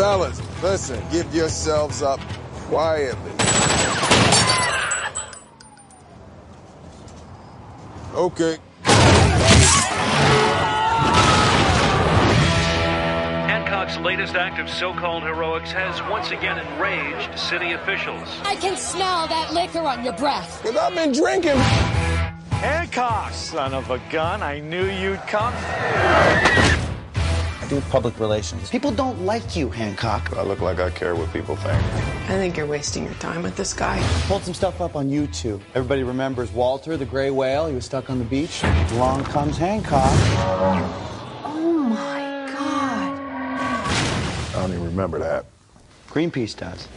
Fellas, listen, give yourselves up quietly. Okay. Hancock's latest act of so-called heroics has once again enraged city officials. I can smell that liquor on your breath. Cause I've been drinking. Hancock, son of a gun. I knew you'd come. I do public relations. People don't like you, Hancock. I look like I care what people think. I think you're wasting your time with this guy. Pulled some stuff up on YouTube. Everybody remembers Walter, the gray whale. He was stuck on the beach. Along comes Hancock. Oh my god. I don't even remember that. Greenpeace does.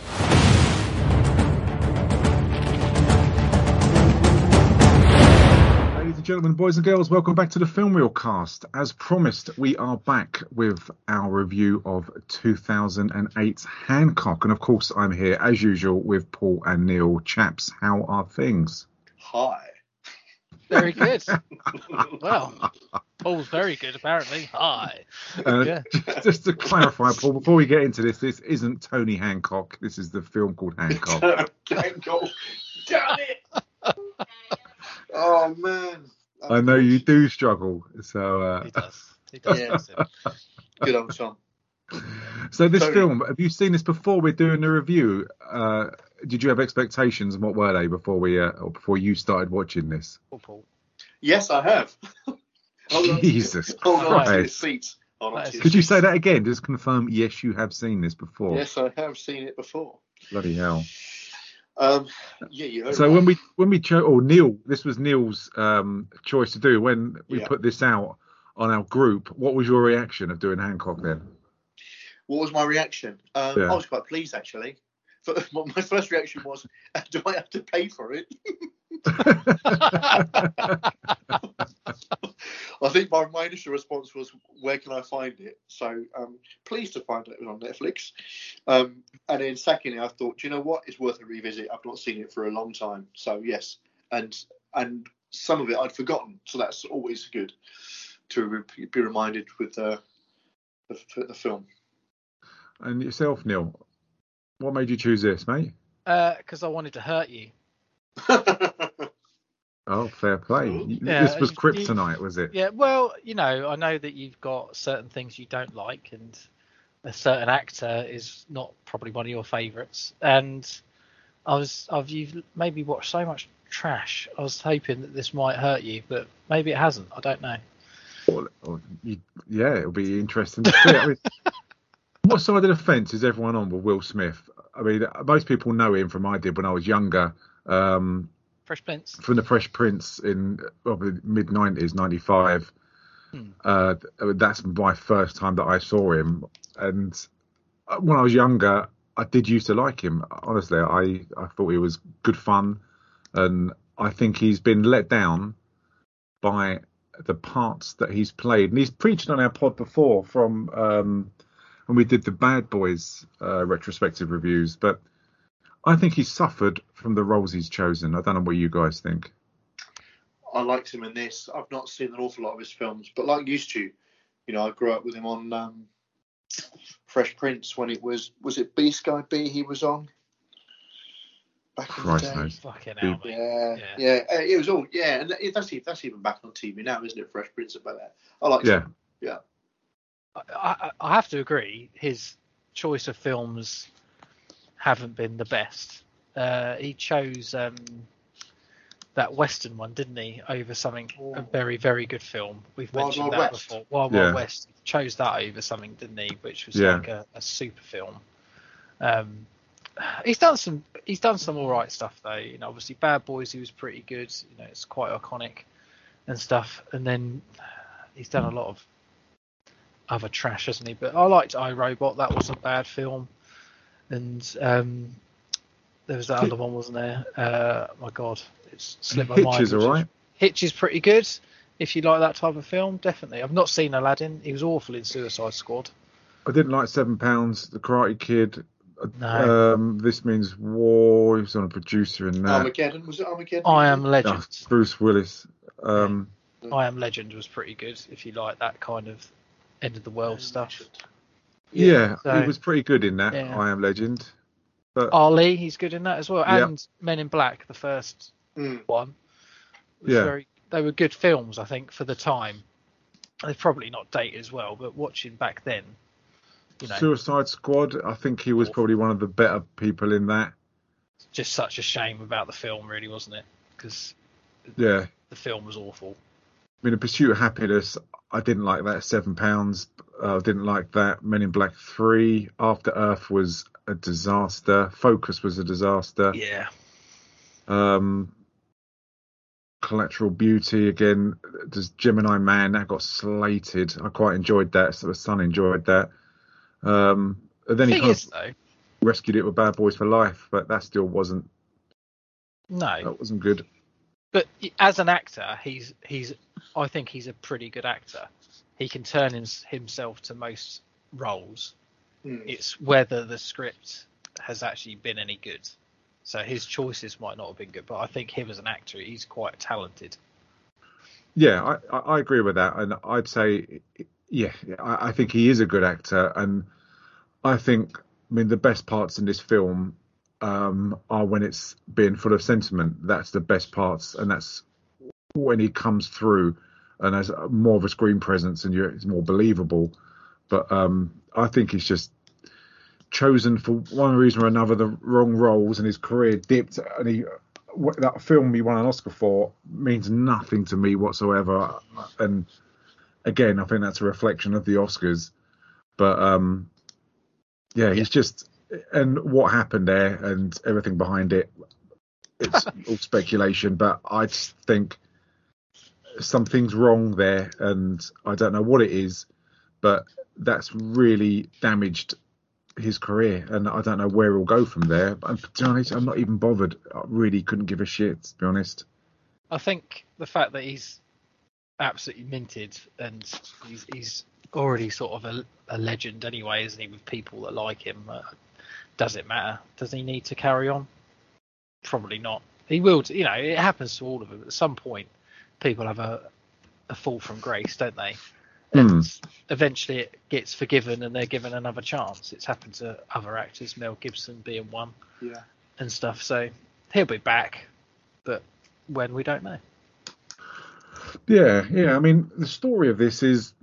And gentlemen, boys and girls, welcome back to the Film Reel cast. As promised, we are back with our review of 2008's Hancock. And of course, I'm here as usual with Paul and Neil. Chaps, how are things? Hi. Very good. well, Paul's very good, apparently. Hi. Uh, Yeah. Just to clarify, Paul, before we get into this, this isn't Tony Hancock. This is the film called Hancock. Thank God. Damn it. Oh man. I know you do struggle. So, uh, He does. He does. Yeah. Good old Tom. so this Tony. film, have you seen this before we're doing the review? Uh, did you have expectations and what were they before we, uh, or before you started watching this? Paul, Paul. Yes, I have. Hold. Jesus Hold on to your Christ. seats. Hold on That to is- your Could you say that again? Just confirm, yes, you have seen this before. Yes, I have seen it before. Bloody hell. Um, yeah, you So right. when we when we chose, or Neil, this was Neil's um, choice to do. When we Yeah. put this out on our group, what was your reaction of doing Hancock then? What was my reaction? Um, Yeah. I was quite pleased actually. My first reaction was, "Do I have to pay for it?" I think my, my initial response was, "Where can I find it?" So um, pleased to find it on Netflix. Um, and then secondly, I thought, "Do you know what? It's worth a revisit. I've not seen it for a long time." So yes, and and some of it I'd forgotten, so that's always good to be reminded with uh, the, the film. and yourself, Neil, what made you choose this, mate? Because Uh, I wanted to hurt you. Oh, fair play. Yeah, this was you- Kryptonite, was it? Yeah, well, you know, I know that you've got certain things you don't like, and a certain actor is not probably one of your favourites. And I was, I've you've maybe watched so much trash. I was hoping that this might hurt you, but maybe it hasn't. I don't know. Or- or you- yeah, it'll be interesting to see. I mean, what side of the fence is everyone on with Will Smith? I mean, most people know him from I did when I was younger. Um, Fresh Prince. from the Fresh Prince in probably mid nineties, ninety five. Hmm. Uh, that's my first time that I saw him, and uh, when I was younger, I did used to like him. Honestly, I I thought he was good fun, and I think he's been let down by the parts that he's played. And he's preached on our pod before from um, when we did the Bad Boys uh, retrospective reviews, but I think he's suffered from the roles he's chosen. I don't know what you guys think. I liked him in this. I've not seen an awful lot of his films, but like used to, you know, I grew up with him on um, Fresh Prince when it was was it B Sky B he was on back Christ in the day. knows. Fucking hell. Yeah, Yeah. yeah, uh, it was all yeah, and that- that's that's even back on TV now, isn't it? Fresh Prince about that. I like Yeah. yeah. I, I, I have to agree. His choice of films haven't been the best. Uh, he chose um, that Western one, didn't he, over something a very, very good film. We've Wild mentioned Wild that West. before. Wild Yeah. Wild West. He chose that over something, didn't he? Which was Yeah. like a, a super film. Um, he's done some. He's done some all right stuff though. You know, obviously Bad Boys. He was pretty good. You know, it's quite iconic and stuff. And then he's done a lot of other trash, hasn't he? But I liked iRobot. That wasn't a bad film. And um, there was that other one, wasn't there? Uh, my God, it's slipped my mind. Hitch is alright. Hitch is pretty good. If you like that type of film, definitely. I've not seen Aladdin. He was awful in Suicide Squad. I didn't like Seven Pounds, The Karate Kid. No. Um, this means war. He was on a producer in that. Armageddon was it Armageddon? I Am Legend. Bruce Willis. Um, I Am Legend was pretty good. If you like that kind of end of the world stuff. Yeah, So- he was pretty good in that. Yeah. I Am Legend. But Ali, he's good in that as well, Yeah. and Men in Black, the first Mm. one. Yeah. very, they were good films, I think, for the time. They're probably not dated as well, but watching back then, you know, Suicide Squad, I think he was probably one of the better people in that. just such a shame about the film, really, wasn't it? Because Yeah. the film was awful. I mean, The Pursuit of Happiness, I didn't like that. Seven Pounds, I didn't like that. Men in Black 3, After Earth was a disaster. Focus was a disaster. Yeah. Um, Collateral Beauty, again, does Gemini Man, that got slated. I quite enjoyed that. So the son enjoyed that. Um, then he kind is, of though, rescued it with Bad Boys for Life, but that still wasn't no, that wasn't good. But as an actor, he's he's. I think he's a pretty good actor. He can turn his, himself to most roles. Mm. It's whether the script has actually been any good. So his choices might not have been good, but I think him as an actor, he's quite talented. Yeah, I, I, I agree with that, and I'd say, yeah, I, I think he is a good actor, and I think, I mean, the best parts in this film um, are when it's being full of sentiment. That's the best parts, and that's when he comes through and has more of a screen presence, and you're, it's more believable. But um, I think he's just chosen for one reason or another the wrong roles, and his career dipped, and he that film he won an Oscar for means nothing to me whatsoever. And again, I think that's a reflection of the Oscars. But um, yeah, he's just and what happened there and everything behind it. It's all speculation, but I just think something's wrong there, and I don't know what it is, but that's really damaged his career, and I don't know where he'll go from there. But to be honest, I'm not even bothered. I really couldn't give a shit, to be honest. I think the fact that he's absolutely minted and he's he's already sort of a, a legend anyway, isn't he? With people that like him, uh, does it matter? Does he need to carry on? Probably not. He will. You know, it happens to all of them. At some point, people have a a fall from grace, don't they? And hmm. eventually, it gets forgiven, and they're given another chance. It's happened to other actors, Mel Gibson being one, Yeah. and stuff. So he'll be back, but when we don't know. Yeah, yeah. I mean, the story of this is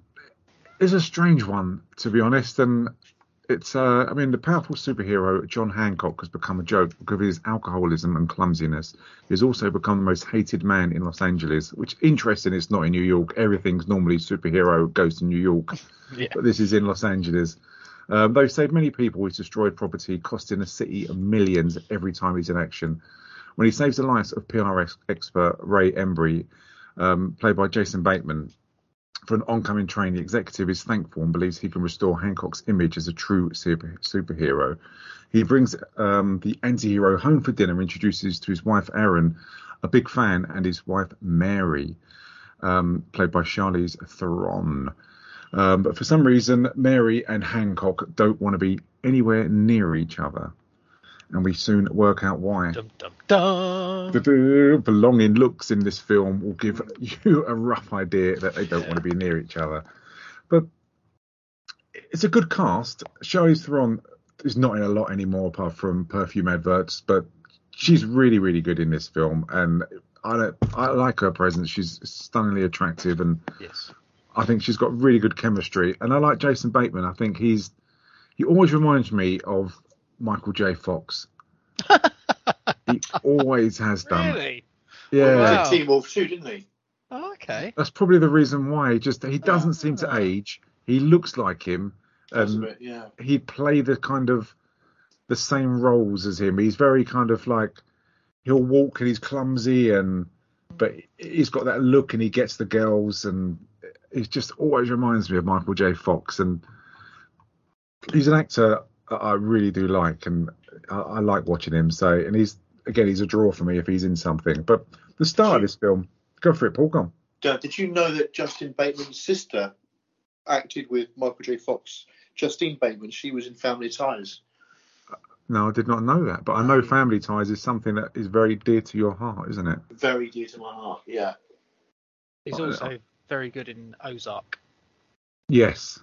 is a strange one, to be honest, and it's. Uh, I mean, the powerful superhero John Hancock has become a joke because of his alcoholism and clumsiness. He's also become the most hated man in Los Angeles, which interesting. It's not in New York. Everything's normally superhero goes to New York, Yeah. but this is in Los Angeles. Um, they've saved many people. He's destroyed property, costing the city millions every time he's in action. When he saves the life of PR ex- expert Ray Embrey, um, played by Jason Bateman, for an oncoming train, the executive is thankful and believes he can restore Hancock's image as a true super, superhero. He brings um, the anti-hero home for dinner, introduces to his wife Aaron, a big fan, and his wife Mary, um, played by Charlize Theron. Um, but for some reason, Mary and Hancock don't want to be anywhere near each other. And we soon work out why. Dum dum dum. The belonging looks in this film will give you a rough idea that they don't want to be near each other. But it's a good cast. Charlize Theron is not in a lot anymore apart from perfume adverts, but she's really, really good in this film, and I I like her presence. She's stunningly attractive, and Yes. I think she's got really good chemistry. And I like Jason Bateman. I think he's he always reminds me of Michael J. Fox. he always has done. Really? Yeah. He Wow. Teen Wolf too, didn't he? Oh, okay. That's probably the reason why. He just he doesn't seem to oh. age. He looks like him, That's um, a and bit, yeah. he'd play the kind of the same roles as him. He's very kind of like he'll walk and he's clumsy and but he's got that look and he gets the girls and he just always reminds me of Michael J. Fox and he's an actor that I really do like and I, I like watching him. So and he's again he's a draw for me if he's in something. But the start of this film, go for it, Paul. Go on. Uh, Did you know that Justin Bateman's sister acted with Michael J. Fox? Justine Bateman, she was in Family Ties. No, I did not know that, but I know family ties is something that is very dear to your heart, isn't it? Very dear to my heart. Yeah. He's Oh, also very good in Ozark. Yes.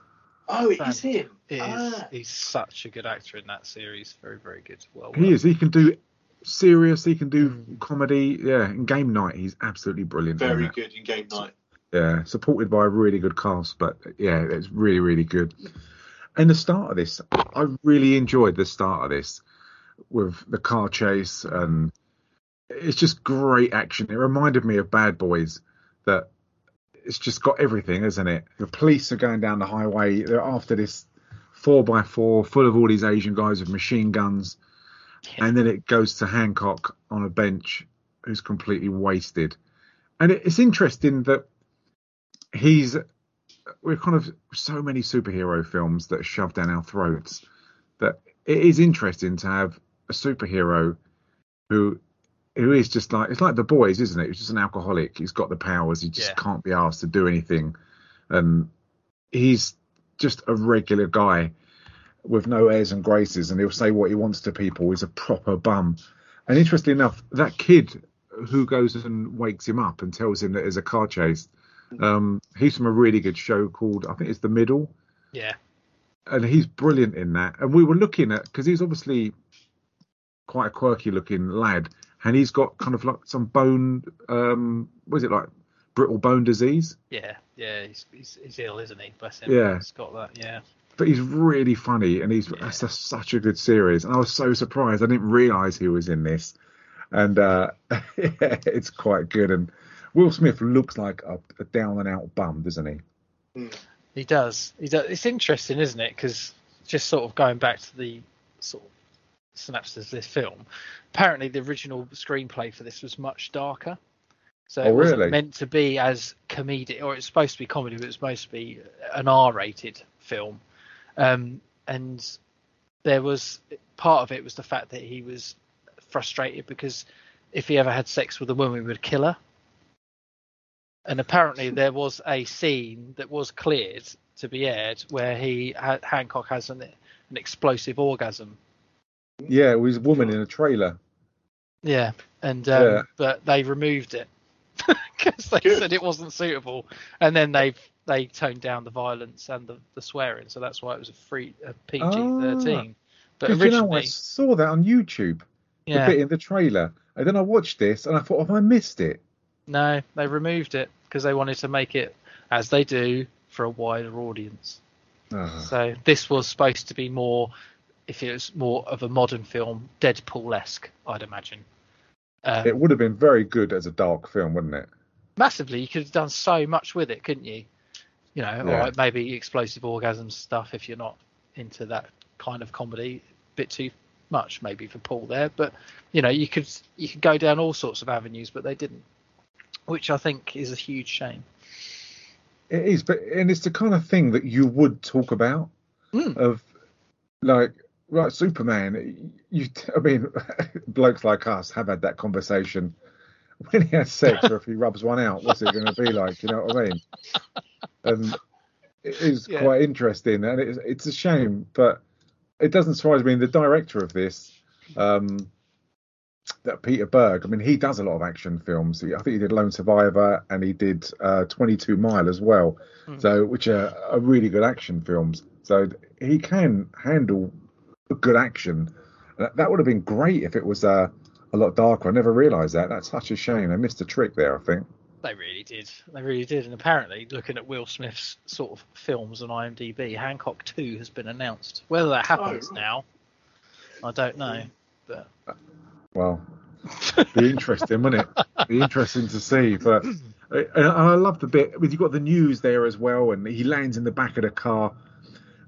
Oh, it is him. It is. Ah. He's such a good actor in that series. Very, very good. Well, He is. He can do serious. He can do comedy. Yeah, in game night, he's absolutely brilliant. Very good in game night. Yeah, supported by a really good cast, but yeah, it's really, really good. And the start of this, I really enjoyed the start of this with the car chase, and it's just great action. It reminded me of Bad Boys, that it's just got everything, isn't it? The police are going down the highway. They're after this four by four full of all these Asian guys with machine guns, and then it goes to Hancock on a bench, who's completely wasted. And it, it's interesting that he's we're kind of so many superhero films that are shoved down our throats that it is interesting to have a superhero who who is just like it's like the boys, isn't it? He's just an alcoholic. He's got the powers. He just Yeah. can't be asked to do anything, and he's just a regular guy with no airs and graces, and he'll say what he wants to people. He's a proper bum. And interestingly enough, that kid who goes and wakes him up and tells him that there's a car chase, um, he's from a really good show called I think it's The Middle yeah, and he's brilliant in that. And we were looking at because he's obviously quite a quirky looking lad, and he's got kind of like some bone, um, what is it like, brittle bone disease? yeah, yeah. He's, he's, he's ill, isn't he? Bless him. Yeah. He's got that. Yeah. But he's really funny, and he's that's just such a good series. And I was so surprised; I didn't realise he was in this, and uh, yeah, it's quite good. And Will Smith looks like a, a down and out bum, doesn't he? He does. He does. It's interesting, isn't it? Because just sort of going back to the sort of synopsis of this film, apparently the original screenplay for this was much darker. So Oh, it wasn't really? meant to be as comedic, or it's supposed to be comedy, but it's supposed to be an R-rated film. Um, and there was part of it was the fact that he was frustrated because if he ever had sex with a woman, he would kill her. And apparently, there was a scene that was cleared to be aired where he Hancock has an, an explosive orgasm. Yeah, it was a woman in a trailer. Yeah, and um, Yeah. but they removed it because they Good. said it wasn't suitable, and then they they toned down the violence and the, the swearing, so that's why it was a free a PG thirteen. But 'Cause you know, originally, I saw that on YouTube, yeah, the bit in the trailer, and then I watched this, and I thought, have I missed it? no, they removed it because they wanted to make it as they do for a wider audience. Ah. So this was supposed to be more, if it was more of a modern film, Deadpool-esque, I'd imagine. Um, It would have been very good as a dark film, wouldn't it? massively, you could have done so much with it, couldn't you? You know, Yeah. right, maybe explosive orgasm stuff if you're not into that kind of comedy, a bit too much maybe for Paul there, but you know, you could you could go down all sorts of avenues, but they didn't, which I think is a huge shame. It is, but and it's the kind of thing that you would talk about Mm. of like right Superman. You, I mean, blokes like us have had that conversation when he has sex or if he rubs one out. What's it going to be like? You know what I mean? And it is Yeah. quite interesting, and it's it's a shame, but it doesn't surprise me. The director of this. Um, that Peter Berg, I mean, he does a lot of action films. He- I think he did Lone Survivor and he did uh, 22 Mile as well. So, which are, are really good action films. So he can handle good action. That, that would have been great if it was uh, a lot darker. I never realised that. That's such a shame. I missed a trick there. I think. They really did. They really did. And apparently, looking at Will Smith's sort of films on IMDb, Hancock 2 has been announced. Whether that happens Oh, now, I don't know. But Well, be interesting, wouldn't it? Be interesting to see. But and I love the bit. With you've got the news there as well, and he lands in the back of the car,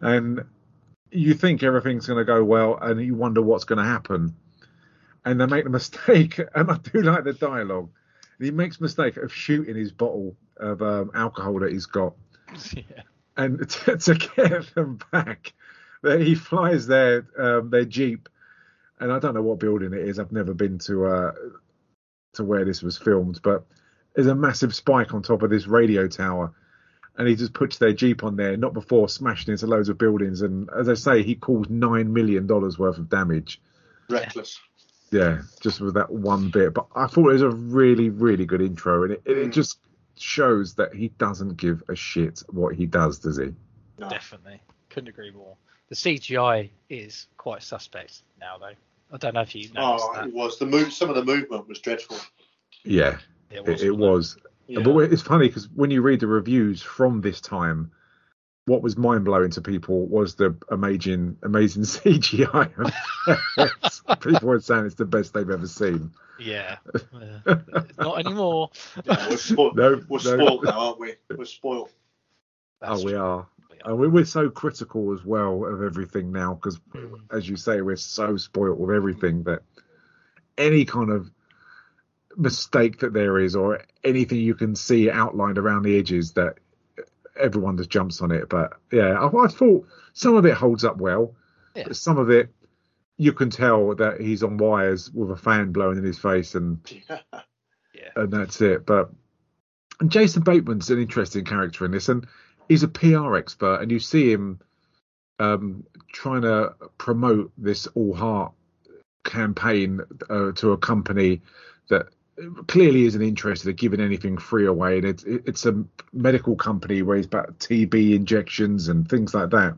and you think everything's going to go well, and you wonder what's going to happen, and they make the mistake. And I do like the dialogue. He makes mistake of shooting his bottle of um, alcohol that he's got, yeah. and to, to get them back, that he flies their um, their jeep, and I don't know what building it is. I've never been to uh, to where this was filmed, but there's a massive spike on top of this radio tower, and he just puts their jeep on there, not before smashing into loads of buildings. And as I say, he caused nine million dollars worth of damage. Reckless. Yeah, just with that one bit. But I thought it was a really, really good intro, and it, it, it just shows that he doesn't give a shit what he does, does he? No. Definitely, couldn't agree more. The CGI is quite suspect now, though. I don't know if you oh, noticed Oh, that. it was the move. Some of the movement was dreadful. Yeah, It it, was, it wasn't was. Yeah. But it's funny because when you read the reviews from this time, what was mind blowing to people was the amazing, amazing CGI. people were saying it's the best they've ever seen. Yeah, Yeah. not anymore. Yeah, we're, spo- No, we're no. spoiled now, aren't we? We're spoiled. That's oh, we true. are. We are. And we- we're so critical as well of everything now because, Mm. as you say, we're so spoilt with everything that any kind of mistake that there is or anything you can see outlined around the edges that everyone just jumps on it. But yeah, I, I thought some of it holds up well. Yeah. Some of it, you can tell that he's on wires with a fan blowing in his face and Yeah. and that's it. But and Jason Bateman's an interesting character in this, and he's a PR expert, and you see him um, trying to promote this All Heart campaign uh, to a company that clearly isn't interested in giving anything free away, and it's it's a medical company where he's about TB injections and things like that,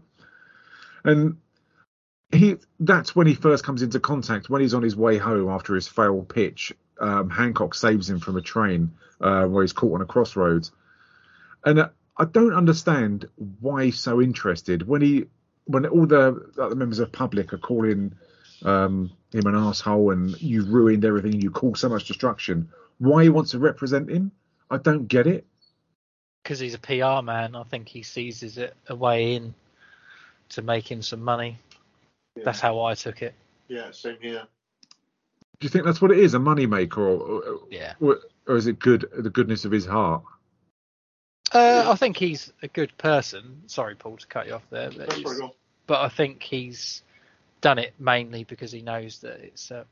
and. He that's when he first comes into contact when he's on his way home after his failed pitch. Um, Hancock saves him from a train uh, where he's caught on a crossroads, and uh, I don't understand why he's so interested. When he when all the other members of public are calling um, him an asshole and you've ruined everything, you caused so much destruction. Why he wants to represent him, I don't get it. because he's a PR man, I think he seizes it a way in to make him some money. That's how I took it. Yeah, same here. Do you think that's what it is, a moneymaker, or, or, Yeah. or, or is it good the goodness of his heart? Uh, I think he's a good person. Sorry, Paul, to cut you off there, but, That's he's- what I got. but I think he's done it mainly because he knows that it's a,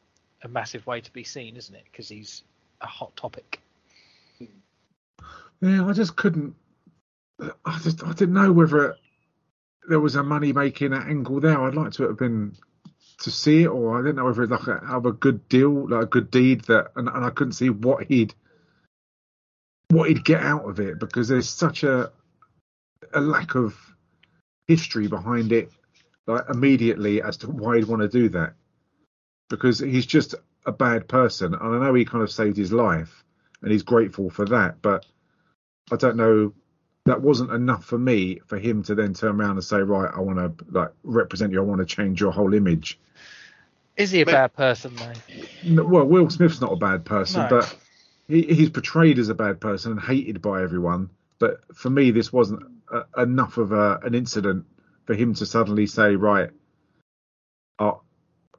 a massive way to be seen, isn't it? Because he's a hot topic. Yeah, I just couldn't. I just I didn't know whether there was a money making angle there. I'd like to have been to see it, or I didn't know whether it's like a, have a good deal, like a good deed that, and, and I couldn't see what he'd what he'd get out of it because there's such a a lack of history behind it, like immediately as to why he'd want to do that. Because he's just a bad person, and I know he kind of saved his life, and he's grateful for that, but I don't know. That wasn't enough for me for him to then turn around and say, "Right, I want to like represent you. I want to change your whole image." Is he a But- bad person though? Well, Will Smith's not a bad person, No. but he, he's portrayed as a bad person and hated by everyone. But for me, this wasn't uh, enough of a, an incident for him to suddenly say, "Right, I'll,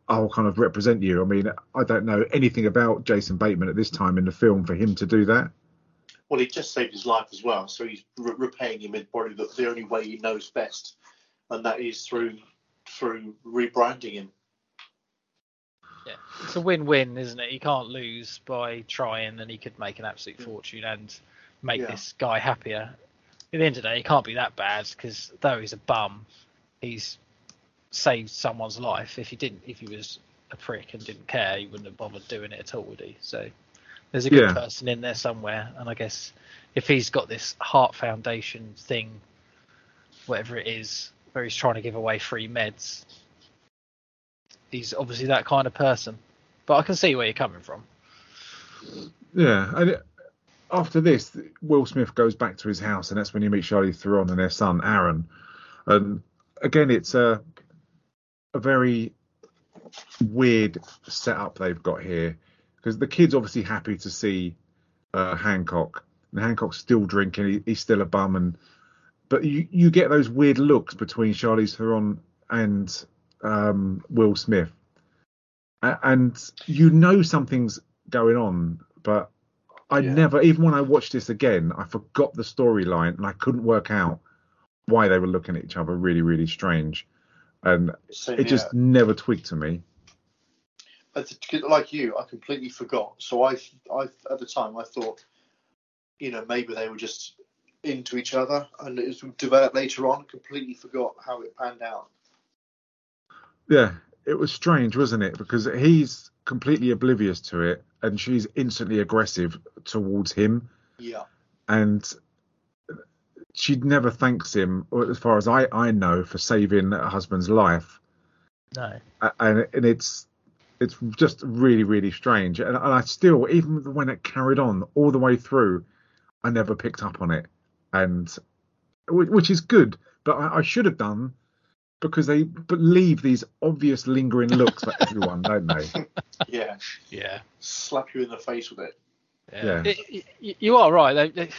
I'll kind of represent you." I mean, I don't know anything about Jason Bateman at this time in the film for him to do that. Well, he just saved his life as well, so he's re- repaying him in probably the, the only way he knows best, and that is through through rebranding him. Yeah, it's a win-win, isn't it? He can't lose by trying, and he could make an absolute fortune and make Yeah. this guy happier. At the end of the day, he can't be that bad because though he's a bum, he's saved someone's life. If he didn't, if he was a prick and didn't care, he wouldn't have bothered doing it at all, would he? So there's a good Yeah. person in there somewhere, and I guess if he's got this heart foundation thing, whatever it is, where he's trying to give away free meds, he's obviously that kind of person. But I can see where you're coming from. Yeah, and it, after this, Will Smith goes back to his house, and that's when you meet Charlize Theron and their son Aaron. And again, it's a a very weird setup they've got here because the kid's obviously happy to see uh, Hancock, and Hancock's still drinking. He, he's still a bum, and but you you get those weird looks between Charlize Theron and um, Will Smith, A- and you know something's going on, but I Yeah. never, even when I watched this again, I forgot the storyline and I couldn't work out why they were looking at each other really, really strange, and Same it just never twigged to me. Like you, I completely forgot. So I, I at the time I thought, you know, maybe they were just into each other, and it was developed later on. Completely forgot how it panned out. Yeah, it was strange, wasn't it? Because he's completely oblivious to it, and she's instantly aggressive towards him. Yeah, and she never thanks him, as far as I I know, for saving her husband's life. No. And and it's it's just really really strange and, and i still even when it carried on all the way through i never picked up on it and which is good but i, I should have done because they but leave these obvious lingering looks for everyone don't they Yeah, Yeah. slap you in the face with it. Yeah. It- it- you are right. They- they-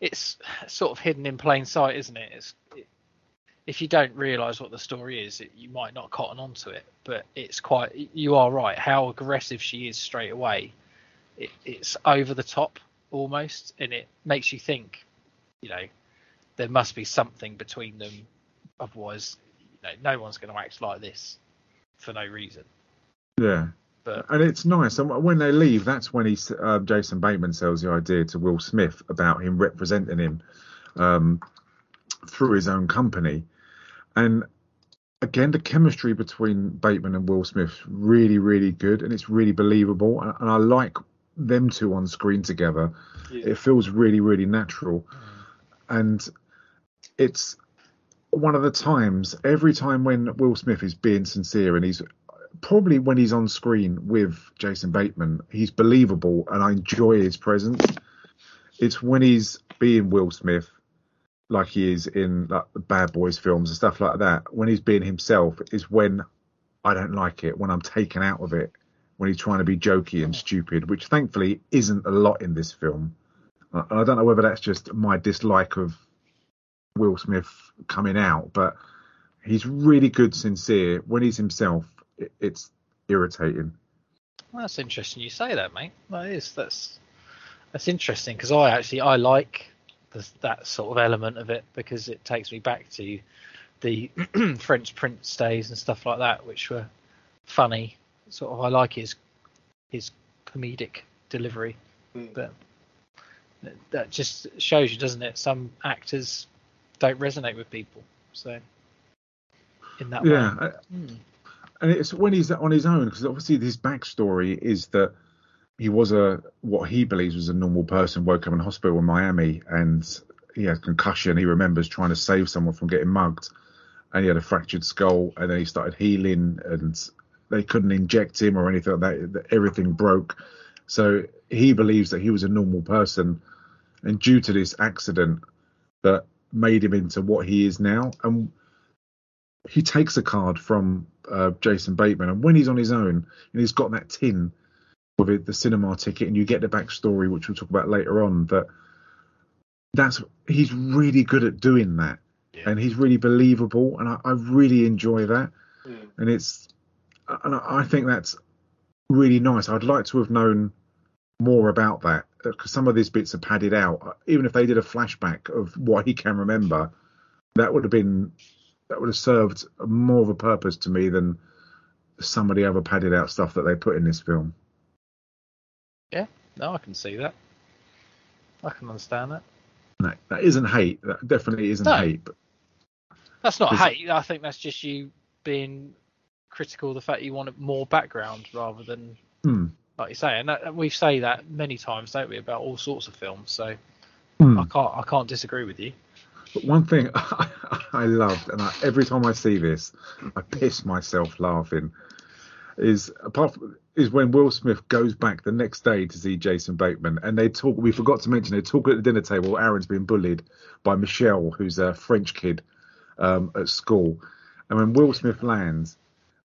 It's sort of hidden in plain sight, isn't it? It's, it if you don't realise what the story is, it, you might not cotton onto it. But it's quite. You are right. How aggressive she is straight away. It, it's over the top almost, and it makes you think. You know, there must be something between them. Otherwise, know, no one's going to act like this for no reason. yeah. But and it's nice and when they leave that's when he uh, jason bateman sells the idea to will smith about him representing him um, through his own company. And again the chemistry between bateman and will smith really really good and it's really believable and, and i like them two on screen together. Yeah. it feels really really natural. And it's one of the times every time when will smith is being sincere and he's probably when he's on screen with jason bateman he's believable and i enjoy his presence. It's when he's being will smith like he is in like the bad boys films and stuff like that. When he's being himself is when i don't like it when i'm taken out of it when he's trying to be jokey and stupid which thankfully isn't a lot in this film. I don't know whether that's just my dislike of Will Smith coming out, but he's really good, sincere. When he's himself, it, it's irritating. Well, that's interesting you say that, mate. That is that's that's interesting because I actually I like the, that sort of element of it because it takes me back to the Fresh Prince days and stuff like that, which were funny. Sort of, I like his his comedic delivery, Mm. but that- that just shows you, doesn't it? Some actors don't resonate with people, so in that Yeah, way. Hmm. and it's when he's on his own because obviously his backstory is that he was a what he believes was a normal person, woke up in hospital in Miami, and he had concussion. He remembers trying to save someone from getting mugged, and he had a fractured skull, and then he started healing, and they couldn't inject him or anything like that Everything broke, so he believes that he was a normal person, and due to this accident that made him into what he is now, and he takes a card from uh, Jason Bateman, and when he's on his own and he's got that tin with it, the cinema ticket, and you get the backstory, which we'll talk about later on, that that's he's really good at doing that, and he's really believable, and I, I really enjoy that, Mm. and it's and I think that's really nice. I'd like to have known more about that because some of these bits are padded out. Even if they did a flashback of what he can remember, that would have been that would have served more of a purpose to me than some of the other padded out stuff that they put in this film. Yeah, no, I can see that. I can understand that. No, that isn't hate. That definitely isn't No. hate. But That's not hate. I think that's just you being critical of the fact you wanted more background rather than, Hmm. Like you say, and that, we say that many times, don't we, about all sorts of films. So Hmm. I can't, I can't disagree with you. But one thing I loved, and I, every time I see this, I piss myself laughing. Is apart from, is when Will Smith goes back the next day to see Jason Bateman, and they talk. We forgot to mention they talk at the dinner table. Aaron's been bullied by Michelle, who's a French kid um, at school, and when Will Smith lands,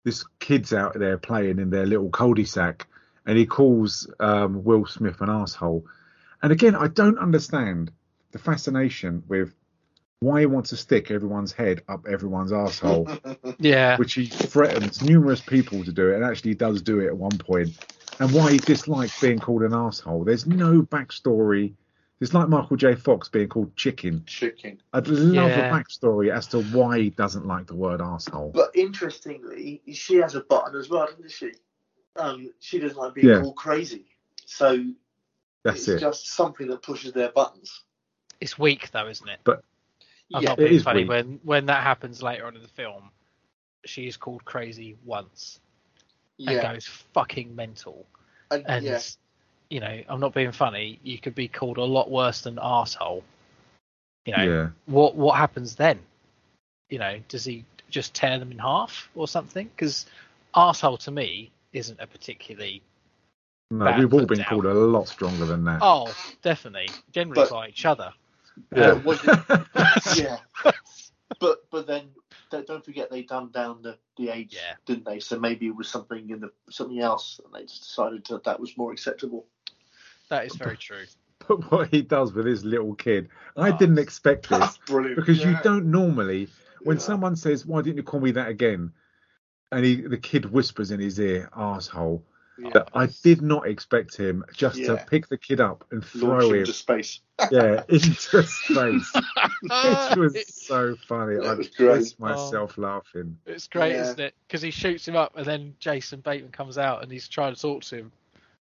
this kid's out there playing in their little cul-de-sac, and he calls um, Will Smith an asshole. And again, I don't understand the fascination with why he wants to stick everyone's head up everyone's asshole, Yeah, which he threatens numerous people to do it, and actually does do it at one point. And why he dislikes being called an asshole. There's no backstory. It's like Michael J. Fox being called chicken. Chicken. I'd love Yeah. a backstory as to why he doesn't like the word asshole. But interestingly, she has a button as well, doesn't she? Um, she doesn't like being Yeah. called crazy. So That's it's it. just something that pushes their buttons. it's weak though, isn't it? But I'm yeah, not It being is funny. weak. When when that happens later on in the film, she is called crazy once and goes fucking mental. and, And yeah, you know, I'm not being funny. You could be called a lot worse than asshole. You know, Yeah. what what happens then? You know, does he just tear them in half or something? Because asshole to me isn't a particularly No, Bad we've all been down. called a lot stronger than that. oh definitely generally But- by each other. Yeah. But it- yeah. But but then don't don't forget they dumbed down the, the age, Yeah. didn't they? So maybe it was something in the something else, and they just decided that that was more acceptable. That is very true. But what he does with his little kid, I Oh, didn't expect this That's brilliant. because you don't normally. When Yeah. someone says, "Why didn't you call me that again?" And he, the kid whispers in his ear, "Asshole," Yeah. I did not expect him just to pick the kid up and throw him him, into space. yeah, into space. it was so funny. That I was great. pissed myself laughing. It's great, Yeah. isn't it? Because he shoots him up, and then Jason Bateman comes out, and he's trying to talk to him,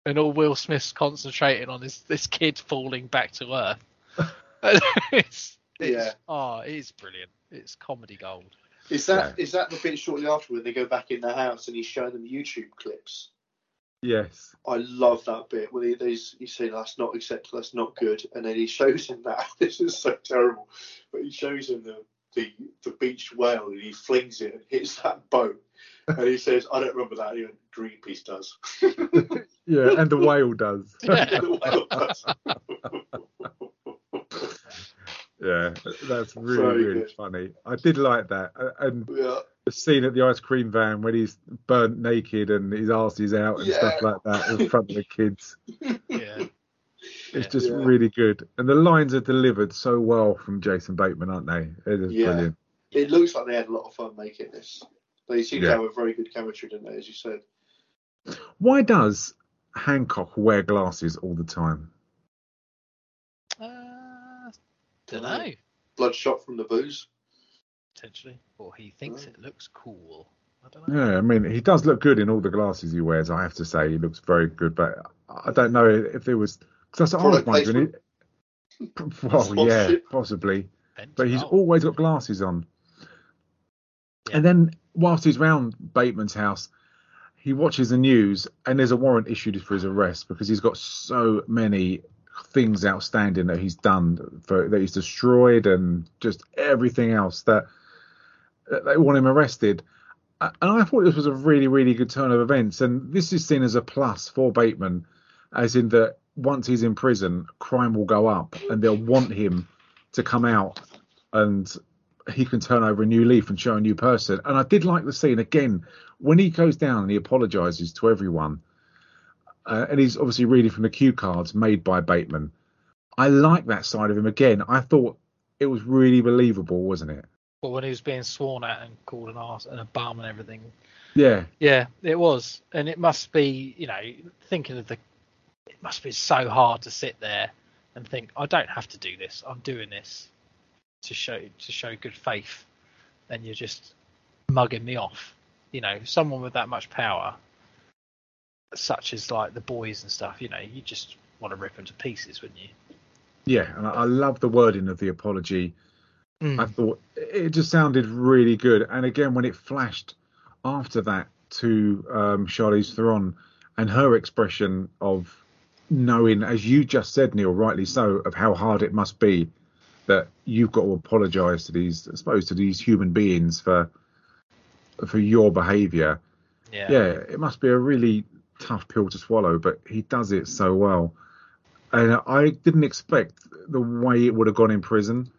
and all Will Smith's concentrating on is this kid falling back to earth. it's, it's, Yeah. Oh, it is brilliant. It's comedy gold. Is that is that the bit shortly after when they go back in the house and he's showing them YouTube clips? Yes. I love that bit when he, he's, he's saying that's not acceptable, that's not good, and then he shows him that. This is so terrible, but he shows him the the, the beach whale and he flings it and hits that boat, and he says, "I don't remember that." Even Greenpeace does. Yeah, and the whale does. The whale does. Yeah, that's really Very really good. funny. I did like that, and yeah, the scene at the ice cream van when he's burnt naked and his arse is out and stuff like that in front of the kids. Yeah. It's just Yeah. really good, and the lines are delivered so well from Jason Bateman, aren't they? It is Yeah. brilliant. it looks like they had a lot of fun making this. They seem Yeah. to have a very good chemistry, didn't they? As you said. Why does Hancock wear glasses all the time? Uh, don't know. Bloodshot from the booze. Potentially, or he thinks it looks cool. I don't know. Yeah, I mean, he does look good in all the glasses he wears. I have to say, he looks very good. But I don't know if there was because that's what I was Product wondering. Well, yeah, Sponsorship. possibly. Bent But he's out. always got glasses on. Yeah. And then whilst he's round Bateman's house, he watches the news and there's a warrant issued for his arrest because he's got so many things outstanding that he's done for that he's destroyed and just everything else that, that they want him arrested. Uh, and I thought this was a really, really good turn of events. And this is seen as a plus for Bateman, as in that once he's in prison, crime will go up and they'll want him to come out and he can turn over a new leaf and show a new person. And I did like the scene again when he goes down and he apologizes to everyone. Uh, and he's obviously reading from the cue cards made by Bateman. I like that side of him again. I thought it was really believable, wasn't it? But when he was being sworn at and called an arse and a bum and everything, Yeah, Yeah, it was, and it must be, you know, thinking of the, it must be so hard to sit there and think, I don't have to do this. I'm doing this to show to show good faith, and you're just mugging me off. You know, someone with that much power, such as like the boys and stuff. You know, you just want to rip them to pieces, wouldn't you? yeah. And I, love the wording of the apology. Mm. I thought it just sounded really good. And again, when it flashed after that to um, Charlize Theron and her expression of knowing, as you just said, Neil, rightly so, of how hard it must be that you've got to apologise to these, I suppose, to these human beings for for your behaviour. Yeah. Yeah, it must be a really tough pill to swallow, but he does it so well. And I didn't expect the way it would have gone in prison.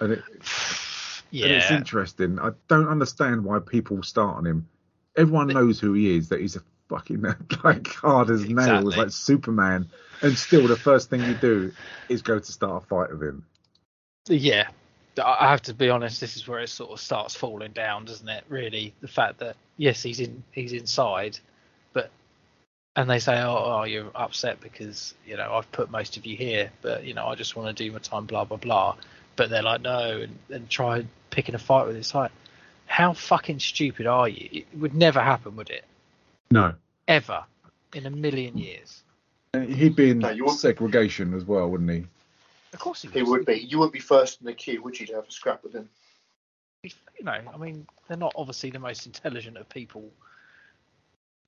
And it, Yeah. and it's interesting. I don't understand why people start on him. Everyone knows who he is, that he's a fucking like hard as nails, like Superman. And still, the first thing you do is go to start a fight with him. Yeah, I have to be honest. This is where it sort of starts falling down, doesn't it? Really, the fact that yes, he's in, he's inside, and they say, oh, oh, you're upset because you know I've put most of you here, but you know I just want to do my time, blah blah blah. But they're like, no, and, and try picking a fight with it. It's like, how fucking stupid are you? It would never happen, would it? No. Ever in a million years. Uh, he'd be in No, you segregation as well, wouldn't he? Of course he would. He would be. You wouldn't be first in the queue, would you, to have a scrap with him? you know, I mean, they're not obviously the most intelligent of people,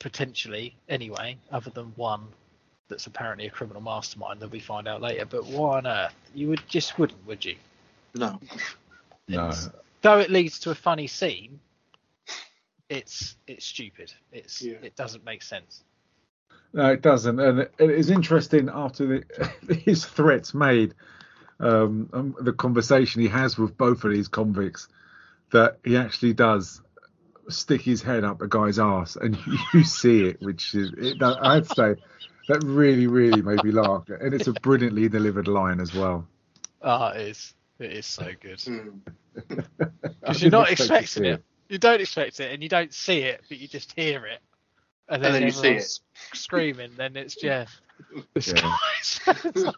potentially, anyway, other than one that's apparently a criminal mastermind that we find out later. But why on earth? You would just wouldn't, would you? No. No. Though it leads to a funny scene, it's it's stupid. It's Yeah. it doesn't make sense. No, it doesn't, and it it is interesting after the, his threats made, um, um, the conversation he has with both of these convicts, that he actually does stick his head up a guy's ass, and you see it, which is, it, that, I'd say, that really, really made me laugh, and it's a brilliantly delivered line as well. Ah, it is. It is so good Mm. Because you're didn't not expect to expecting see it. You don't expect it, and you don't see it, but you just hear it, and then, then you see it. screaming. Then it's yeah. This Yeah.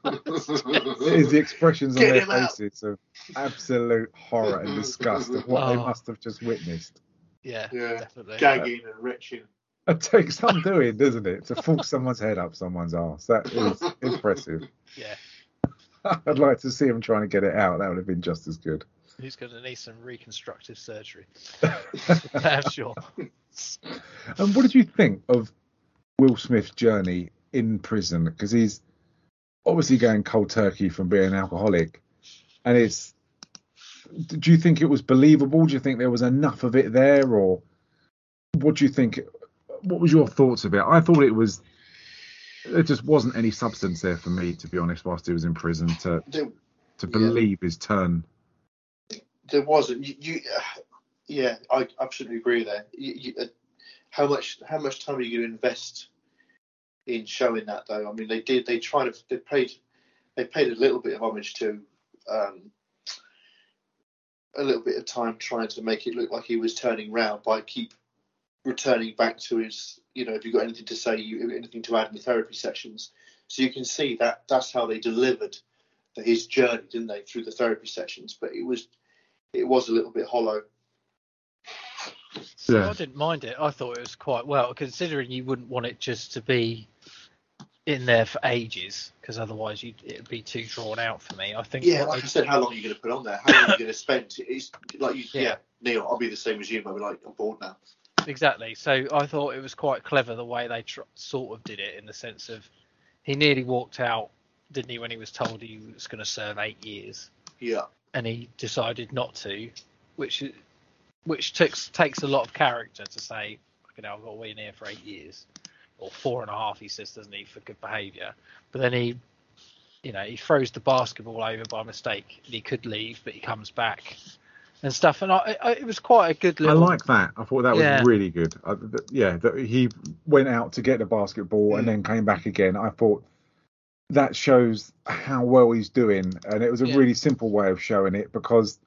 It is the expressions on Get their him out. faces of absolute horror and disgust of what they Oh. must have just witnessed. Yeah, Yeah. definitely. Gagging and retching. It takes some doing, doesn't it, to force someone's head up someone's ass. That is impressive. Yeah, I'd like to see him trying to get it out. That would have been just as good. he's going to need some reconstructive surgery. Damn sure. And what did you think of Will Smith's journey in prison? Because he's obviously going cold turkey from being an alcoholic, and it's. Do you think it was believable? Do you think there was enough of it there, or what do you think? What was your thoughts of it? I thought it was. There just wasn't any substance there for me, to be honest, whilst he was in prison to There, to believe his turn. there wasn't. You, you uh, yeah, I absolutely agree there. You, you, uh, how much how much time are you going to invest in showing that though? I mean, they did. They tried to. They paid. They paid a little bit of homage to. Um, a little bit of time trying to make it look like he was turning round by keep returning back to his. You know, if you've got anything to say, you anything to add in the therapy sessions. So you can see that that's how they delivered his journey, didn't they, through the therapy sessions? But it was it was a little bit hollow. I didn't mind it. I thought it was quite well, considering you wouldn't want it just to be in there for ages, because otherwise you'd, it'd be too drawn out for me. I think. Yeah, like I said, how long are you going to put on there? How long are you going to spend? It's like you, yeah. Yeah. Neil, I'll be the same as you. I'll be like, I'm bored now. Exactly. So I thought it was quite clever the way they tr- sort of did it, in the sense of he nearly walked out, didn't he, when he was told he was going to serve eight years, Yeah, and he decided not to, which which takes takes a lot of character to say, you know, I've got to wait in here for eight years, or four and a half, he says, doesn't he, for good behaviour. But then he, you know, he throws the basketball over by mistake, and he could leave, but he comes back and stuff. And I, I it was quite a good I like that. I thought that was Yeah. really good. I, th- yeah, that he went out to get the basketball and then came back again. I thought that shows how well he's doing, and it was a Yeah. really simple way of showing it because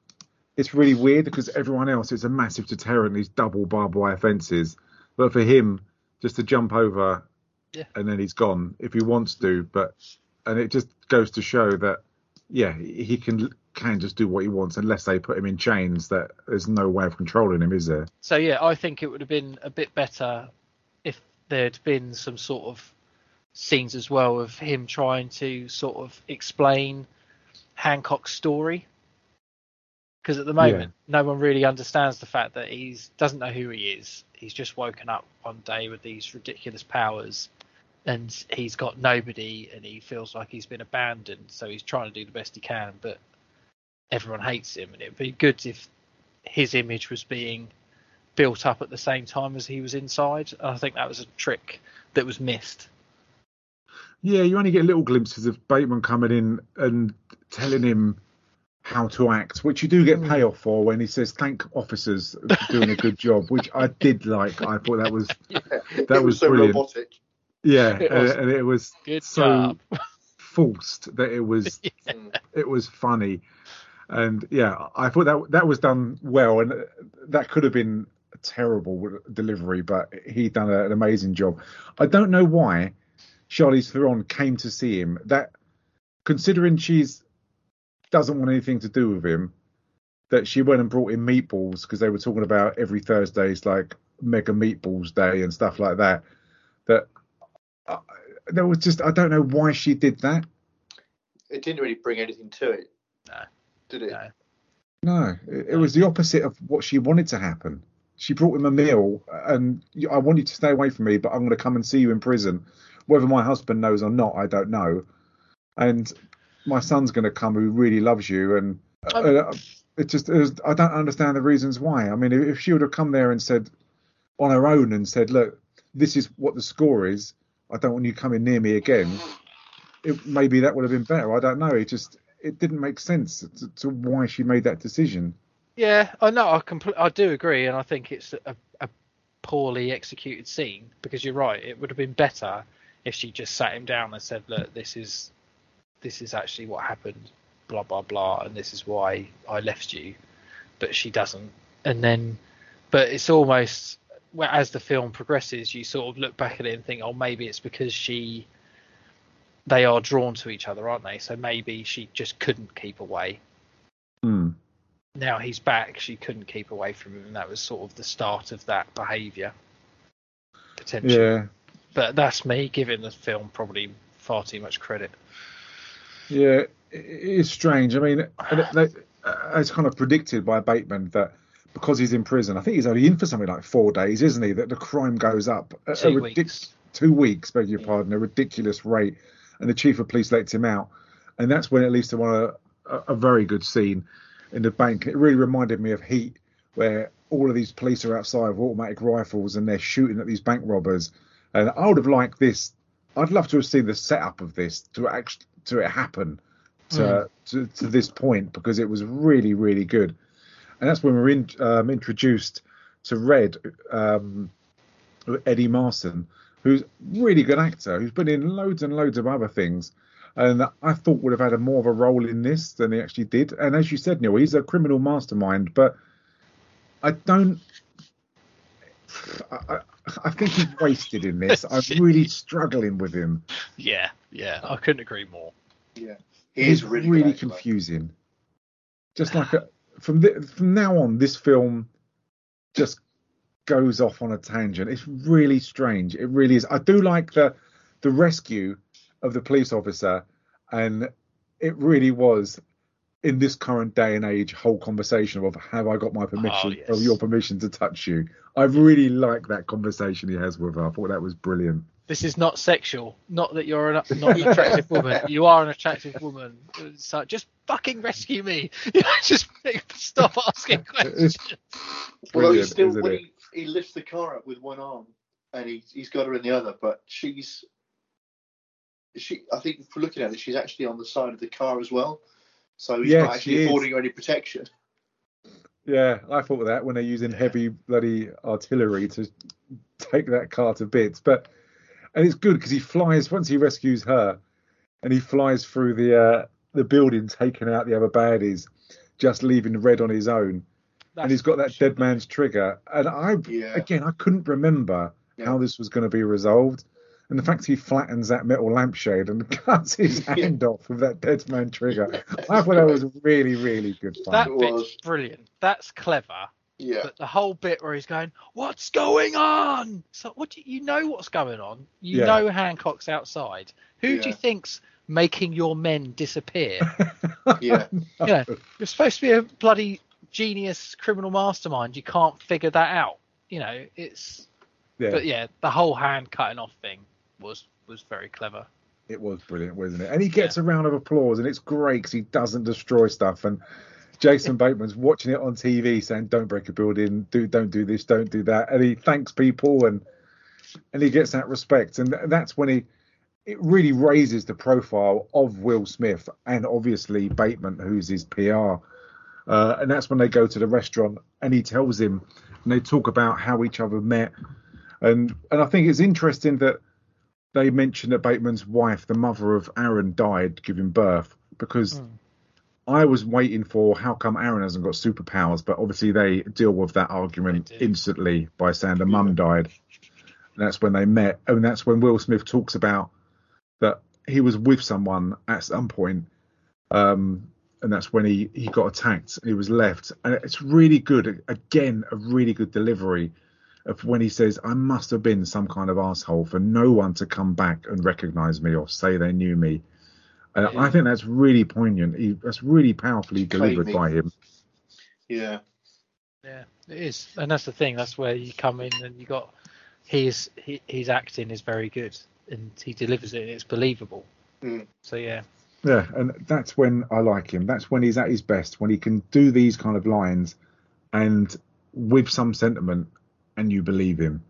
it's really weird because everyone else is a massive deterrent these double barbed wire fences, but for him just to jump over Yeah. and then he's gone if he wants to. But and it just goes to show that yeah he can can just do what he wants unless they put him in chains. That there's no way of controlling him, is there? So yeah, I think it would have been a bit better if there'd been some sort of scenes as well of him trying to sort of explain Hancock's story. Because at the moment, no one really understands the fact that he's doesn't know who he is. He's just woken up one day with these ridiculous powers, and he's got nobody, and he feels like he's been abandoned. So he's trying to do the best he can, but everyone hates him. And it'd be good if his image was being built up at the same time as he was inside. And I think that was a trick that was missed. Yeah, you only get little glimpses of Bateman coming in and telling him how to act, which you do get Hmm. payoff for when he says thank officers for doing a good job, which I did like. I thought that was it was was so brilliant. robotic. yeah, It was. and it was Good so job. forced that it was Mm. it was funny, and yeah, I thought that that was done well, and that could have been a terrible delivery, but he done a- an amazing job. I don't know why Charlize Theron came to see him. That considering she's doesn't want anything to do with him, that she went and brought him meatballs because they were talking about every Thursday's like mega meatballs day and stuff like that. That uh, there was just I don't know why she did that. It didn't really bring anything to it. No. Did it? No. No, it, it was the opposite of what she wanted to happen. She brought him a meal, and I want you to stay away from me, but I'm going to come and see you in prison. Whether my husband knows or not, I don't know. And my son's going to come, who really loves you, and Uh, it just it was, I don't understand the reasons why. I mean, if, if she would have come there and said on her own and said, "Look, this is what the score is. I don't want you coming near me again." It, maybe that would have been better. I don't know. It just it didn't make sense to, to why she made that decision. Yeah, I know. I compl- I do agree, and I think it's a, a poorly executed scene because you're right. It would have been better if she just sat him down and said, "Look, this is this is actually what happened, blah blah blah, and this is why I left you." But she doesn't, and then, but it's almost well, as the film progresses, you sort of look back at it and think, "Oh, maybe it's because she." They are drawn to each other, aren't they? So maybe she just couldn't keep away. Hmm. Now he's back, she couldn't keep away from him, and that was sort of the start of that behaviour. Potentially. Yeah, But that's me giving the film probably far too much credit. Yeah, it's strange. I mean, uh, it's kind of predicted by Bateman that because he's in prison, I think he's only in for something like four days, isn't he? That the crime goes up Two a ridic- weeks. two weeks, beg your pardon, a ridiculous rate, and the chief of police lets him out, and that's when it leads to one a, a, a very good scene in the bank. It really reminded me of Heat, where all of these police are outside with automatic rifles and they're shooting at these bank robbers. And I would have liked this. I'd love to have seen the setup of this to actually to it happen to, to to this point because it was really really good. And that's when we're in, um, introduced to Red, um, Eddie Marsan, who's really good actor, who's been in loads and loads of other things, and I thought would have had a more of a role in this than he actually did. And as you said, Neil, he's a criminal mastermind, but I don't. I, I, I think he's wasted in this. I'm really struggling with him. Yeah, yeah, I couldn't agree more. Yeah, he He's is really, really good actor, confusing. Just like a, from the, from now on, this film just goes off on a tangent. It's really strange. It really is. I do like the the rescue of the police officer, and it really was in this current day and age whole conversation of have I got my oh, permission Oh, yes. or your permission to touch you. I really like that conversation he has with her. I thought that was brilliant. This is not sexual. Not that you're an, not an attractive woman. You are an attractive woman. So just fucking rescue me. Just stop asking questions. Although he Brilliant, still when he, he lifts the car up with one arm and he he's got her in the other, but she's she I think for looking at it, she's actually on the side of the car as well. So he's Yes, not actually is. affording her any protection. Yeah, I thought of that when they're using heavy bloody artillery to take that car to bits. But and it's good because he flies once he rescues her, and he flies through the uh, the building, taking out the other baddies, just leaving Red on his own. and he's got that dead man's trigger. And I Yeah. again, I couldn't remember how this was going to be resolved. And the fact he flattens that metal lampshade and cuts his hand off with that dead man trigger, I thought that was really, really good fun. That bit's brilliant. That's clever. Yeah. But the whole bit where he's going, "What's going on?" So what do you, you know what's going on? You Yeah. know Hancock's outside. Who do you think's making your men disappear? Yeah. you know, you're supposed to be a bloody genius criminal mastermind. You can't figure that out. You know, it's. Yeah. But yeah, the whole hand cutting off thing was was very clever. It was brilliant, wasn't it? And he gets a round of applause, and it's great because he doesn't destroy stuff. And Jason Bateman's watching it on TV, saying, "Don't break a building, do don't do this, don't do that," and he thanks people, and and he gets that respect, and th- that's when he it really raises the profile of Will Smith and obviously Bateman, who's his PR. Uh, and that's when they go to the restaurant, and he tells him, and they talk about how each other met, and and I think it's interesting that they mentioned that Bateman's wife, the mother of Aaron, died giving birth because I was waiting for how come Aaron hasn't got superpowers, but obviously they deal with that argument instantly by saying the mum died. And that's when they met, and that's when Will Smith talks about that he was with someone at some point, um, and that's when he he got attacked and he was left. And it's really good, again, a really good delivery of when he says, "I must have been some kind of asshole for no one to come back and recognise me or say they knew me." Uh, I think that's really poignant. He, that's really powerfully delivered me. by him. Yeah. Yeah, it is, and that's the thing. That's where you come in, and you got his he, his acting is very good, and he delivers it, and it's believable. Mm. So yeah, Yeah, and that's when I like him. That's when he's at his best, when he can do these kind of lines and with some sentiment and you believe him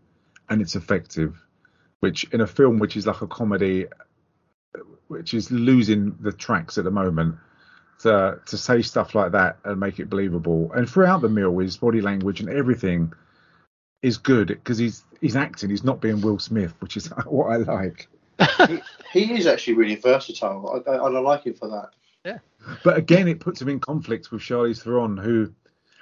and it's effective. Which in a film which is like a comedy which is losing the tracks at the moment, to to say stuff like that and make it believable. And throughout the meal, his body language and everything is good because he's he's acting. He's not being Will Smith, which is what I like. he, he is actually really versatile, I, I, and I like him for that. Yeah. But again, it puts him in conflict with Charlize Theron, who,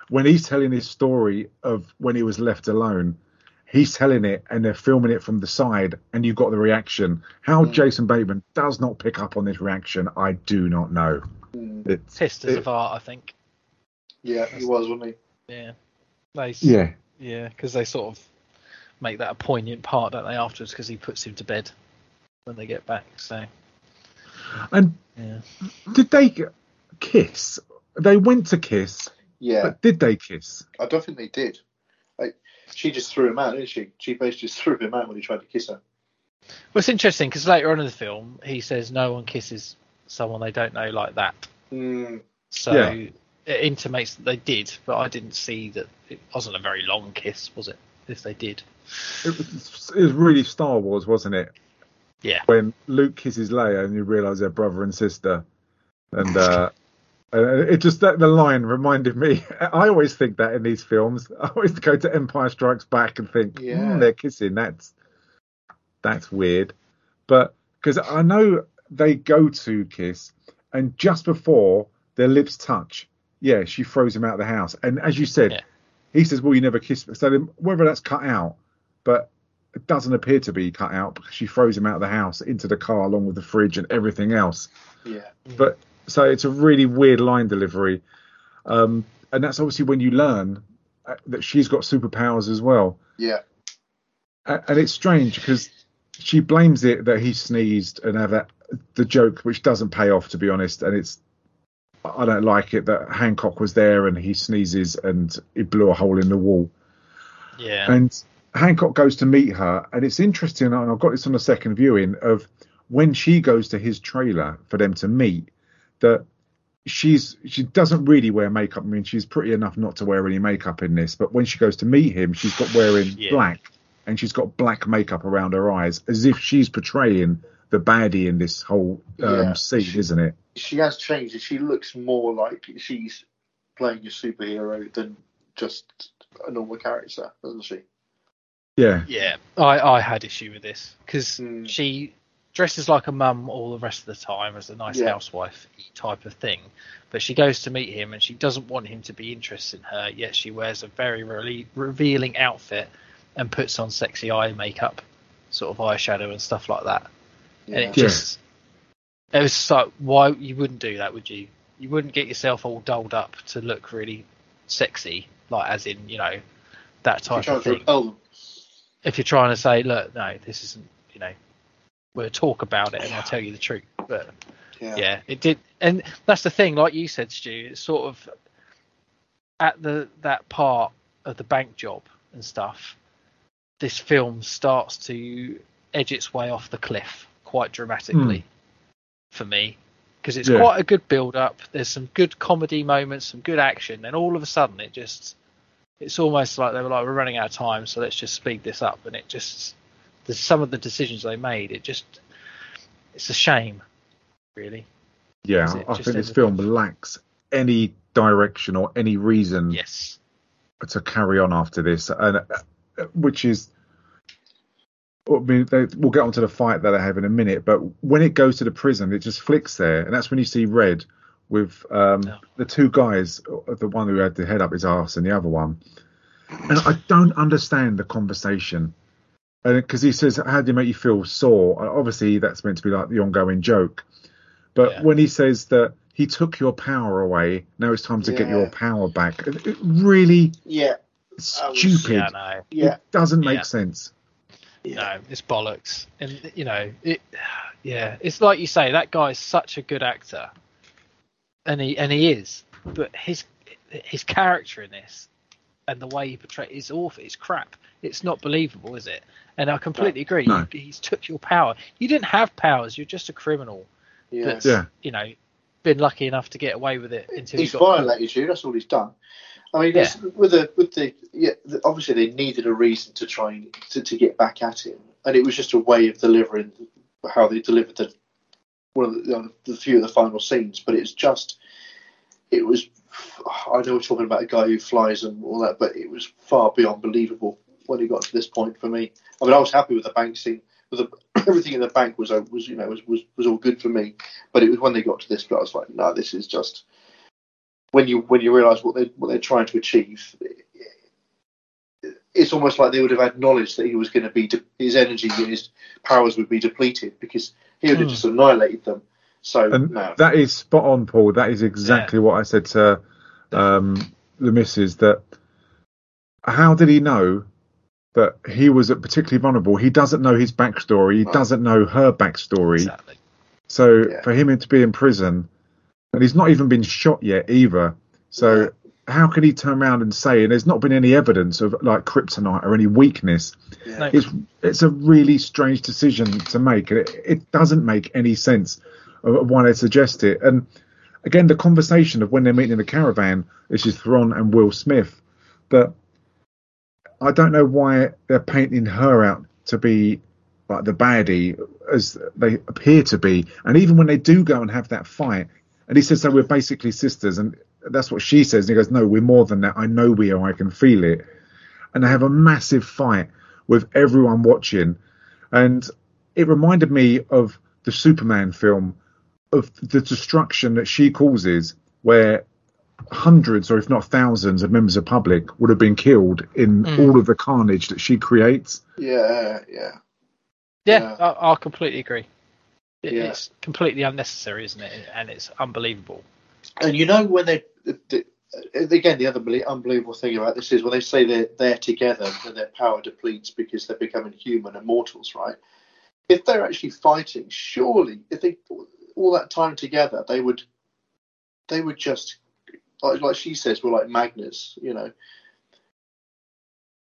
when he's telling his story of when he was left alone, he's telling it and they're filming it from the side, and you've got the reaction. How Mm. Jason Bateman does not pick up on this reaction, I do not know. Mm. It's, Sisters it- of Art, I think. Yeah, he was, wasn't he? Yeah. They, yeah, Yeah, because they sort of make that a poignant part, don't they, afterwards, because he puts him to bed when they get back. So, and yeah. did they kiss? They went to kiss, he? Yeah, but did they kiss? I don't think they did. Like, she just threw him out, didn't she? She basically just threw him out when he tried to kiss her. Well, it's interesting because later on in the film, he says no one kisses someone they don't know like that. Mm, So Yeah. it intimates that they did, but I didn't see that it wasn't a very long kiss, was it? If they did. It was, it was really Star Wars, wasn't it? Yeah. When Luke kisses Leia and you realise they're brother and sister, and uh, uh, it just that the line reminded me. I always think that in these films. I always go to Empire Strikes Back and think, Yeah. "Hmm, they're kissing. That's that's weird, but because I know they go to kiss, and just before their lips touch, yeah, she throws him out of the house. And as you said, Yeah. he says, "Well, you never kissed." me." So then, whether that's cut out, but it doesn't appear to be cut out because she throws him out of the house into the car along with the fridge and everything else. yeah. But so it's a really weird line delivery, um, and that's obviously when you learn uh, that she's got superpowers as well. Yeah. And it's strange because she blames it that he sneezed and have that the joke which doesn't pay off to be honest and it's I don't like it that Hancock was there and he sneezes and it blew a hole in the wall Yeah. and Hancock goes to meet her and it's interesting and I've got this on the second viewing of when she goes to his trailer for them to meet that she's she doesn't really wear makeup I mean she's pretty enough not to wear any makeup in this but when she goes to meet him she's got wearing Yeah. black and she's got black makeup around her eyes as if she's portraying the baddie in this whole um, Yeah. scene isn't it She has changed. and She looks more like she's playing a superhero than just a normal character, doesn't she? yeah Yeah, I, I had issue with this because Mm. she dresses like a mum all the rest of the time as a nice Yeah. housewife type of thing, but she goes to meet him and she doesn't want him to be interested in her. Yet she wears a very really revealing outfit and puts on sexy eye makeup, sort of eyeshadow and stuff like that. And it Yeah. just it was just like why you wouldn't do that, would you? You wouldn't get yourself all dolled up to look really sexy, like as in you know that type of thing repel them. if you're trying to say, look, no, this isn't, you know, we'll talk about it and I'll tell you the truth. But Yeah. yeah, it did, and that's the thing, like you said, Stu, it's sort of at the that part of the bank job and stuff. This film starts to edge its way off the cliff quite dramatically hmm. for me because it's Yeah. quite a good build up. There's some good comedy moments, some good action, and all of a sudden it just it's almost like they were like we're running out of time, so let's just speed this up. And it just there's some of the decisions they made. It just it's a shame, really. yeah I think this film lacks any direction or any reason Yes. to carry on after this, and uh, which is. I mean, they, we'll get onto the fight that I have in a minute, but when it goes to the prison, it just flicks there, and that's when you see Red with um, the two guys, the one who had the head up his ass and the other one. And I don't understand the conversation, because he says, "How do you make you feel sore?" And obviously, that's meant to be like the ongoing joke, but Yeah. when he says that he took your power away, now it's time to get your power back, it, really Yeah. That was- stupid. Yeah, no, Yeah. It doesn't make Yeah. sense. no, it's bollocks. And you know, it, yeah, it's like you say, that guy is such a good actor, and he and he is, but his his character in this and the way he portrays is awful. It's crap. It's not believable, is it? And I completely agree. No. He's took your power. You didn't have powers. You're just a criminal. Yeah. that's Yeah. you know been lucky enough to get away with it until he's he got violated you. That's all he's done. I mean, Yeah. with the with the yeah, the, obviously they needed a reason to try and to, to get back at him, and it was just a way of delivering how they delivered the one of the, the few of the final scenes. But it's just, it was. I know we're talking about a guy who flies and all that, but it was far beyond believable when he got to this point for me. I mean, I was happy with the bank scene. With the, everything in the bank was was you know was, was was all good for me, but it was when they got to this bit, I was like, no, this is just when you when you realise what they what they're trying to achieve, it's almost like they would have acknowledged that he was going to be de- his energy and his powers would be depleted because he would have Hmm. just annihilated them. So And no, that is spot on, Paul. That is exactly what I said to um, the missus. That how did he know that he was particularly vulnerable? He doesn't know his backstory. He Right. doesn't know her backstory. exactly. So Yeah. for him to be in prison, and he's not even been shot yet either. So how can he turn around and say? And there's not been any evidence of like kryptonite or any weakness. yeah. No. It's it's a really strange decision to make, and it, it doesn't make any sense of why they suggest it. And again, the conversation of when they're meeting in the caravan, this is Theron and Will Smith, but I don't know why they're painting her out to be like the baddie as they appear to be. And even when they do go and have that fight, and he says, "So we're basically sisters," and that's what she says. And he goes, "No, we're more than that. I know we are. I can feel it." And they have a massive fight with everyone watching, and it reminded me of the Superman film of the destruction that she causes, where hundreds or if not thousands of members of public would have been killed in Mm. all of the carnage that she creates. yeah, yeah. Yeah, Yeah. I, I completely agree. It, Yeah. It's completely unnecessary, isn't it? And it's unbelievable. And you know when they, the, the, again, the other unbelievable thing about this is when they say they're they're together and their power depletes because they're becoming human and mortals, right? If they're actually fighting, surely if they all that time together, they would they would just like like she says, we're like magnets, you know.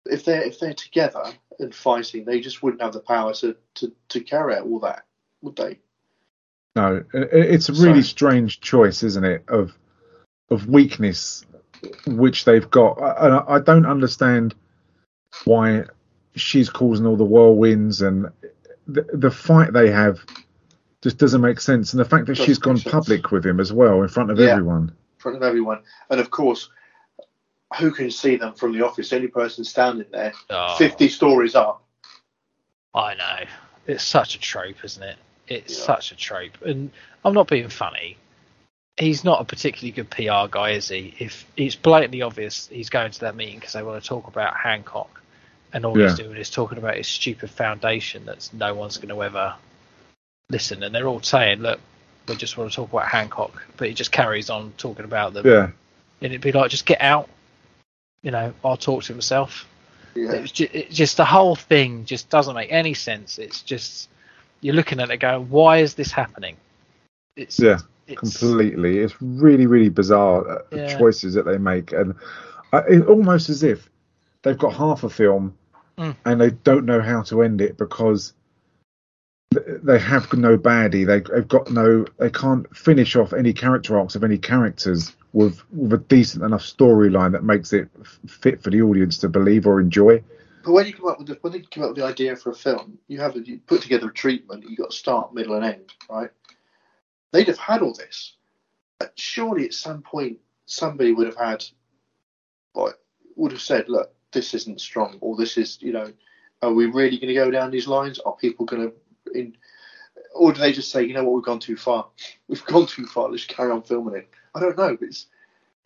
If they're if they're together and fighting, they just wouldn't have the power to, to, to carry out all that, would they? No, it's a really Sorry. strange choice, isn't it? Of of weakness which they've got. I- I don't understand why she's causing all the whirlwinds and the, the fight they have just doesn't make sense. And the fact that she's gone public with him as well in front of Yeah. everyone. in front of everyone. And of course, who can see them from the office? Any person standing there, Oh, 50 stories up. I know. It's such a trope, isn't it? It's Yeah. such a trope. And I'm not being funny. He's not a particularly good PR guy, is he? If it's blatantly obvious he's going to that meeting because they want to talk about Hancock, and all he's doing is talking about his stupid foundation that's no one's going to ever listen. And they're all saying, "Look, we just want to talk about Hancock," but he just carries on talking about them. Yeah. And it'd be like, just get out. You know, I'll talk to myself. Yeah. It's just, it just the whole thing just doesn't make any sense. It's just you're looking at it going, why is this happening? It's Yeah. it's, completely. It's really, really bizarre uh, the Yeah. choices that they make, and uh, it's almost as if they've got half a film Mm. and they don't know how to end it because they have no baddie. They, they've got no. They can't finish off any character arcs of any characters with with a decent enough storyline that makes it fit for the audience to believe or enjoy. But when you come up with the, when you come up with the idea for a film, you have you put together a treatment. You got a start, middle, and end, right? They'd have had all this. But surely, at some point, somebody would have had, like, would have said, "Look, this isn't strong," or "This is, you know, are we really going to go down these lines? Are people going to?" In, or do they just say, "You know what? We've gone too far. We've gone too far. Let's carry on filming it." I don't know. But it's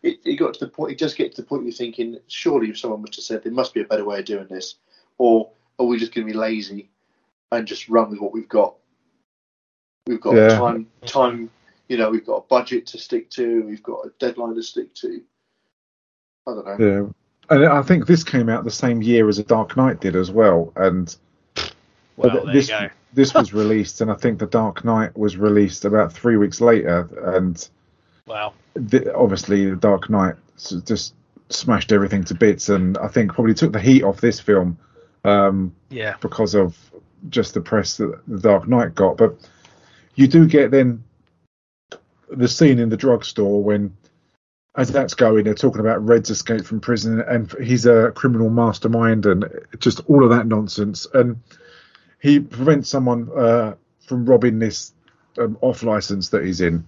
it, it got to the point. It does get to the point you're thinking, surely, if someone was to say there must be a better way of doing this, or are we just going to be lazy and just run with what we've got? We've got Yeah. time, time. You know, we've got a budget to stick to. We've got a deadline to stick to. I don't know. Yeah. And I think this came out the same year as A Dark Knight did as well, and well, there this you go. This was released, and I think The Dark Knight was released about three weeks later, and Well, th- obviously The Dark Knight just smashed everything to bits, and I think probably took the heat off this film um, yeah, because of just the press that The Dark Knight got. But you do get then the scene in the drugstore when, as that's going, they're talking about Red's escape from prison and he's a criminal mastermind and just all of that nonsense. And he prevents someone uh, from robbing this um, off license that he's in,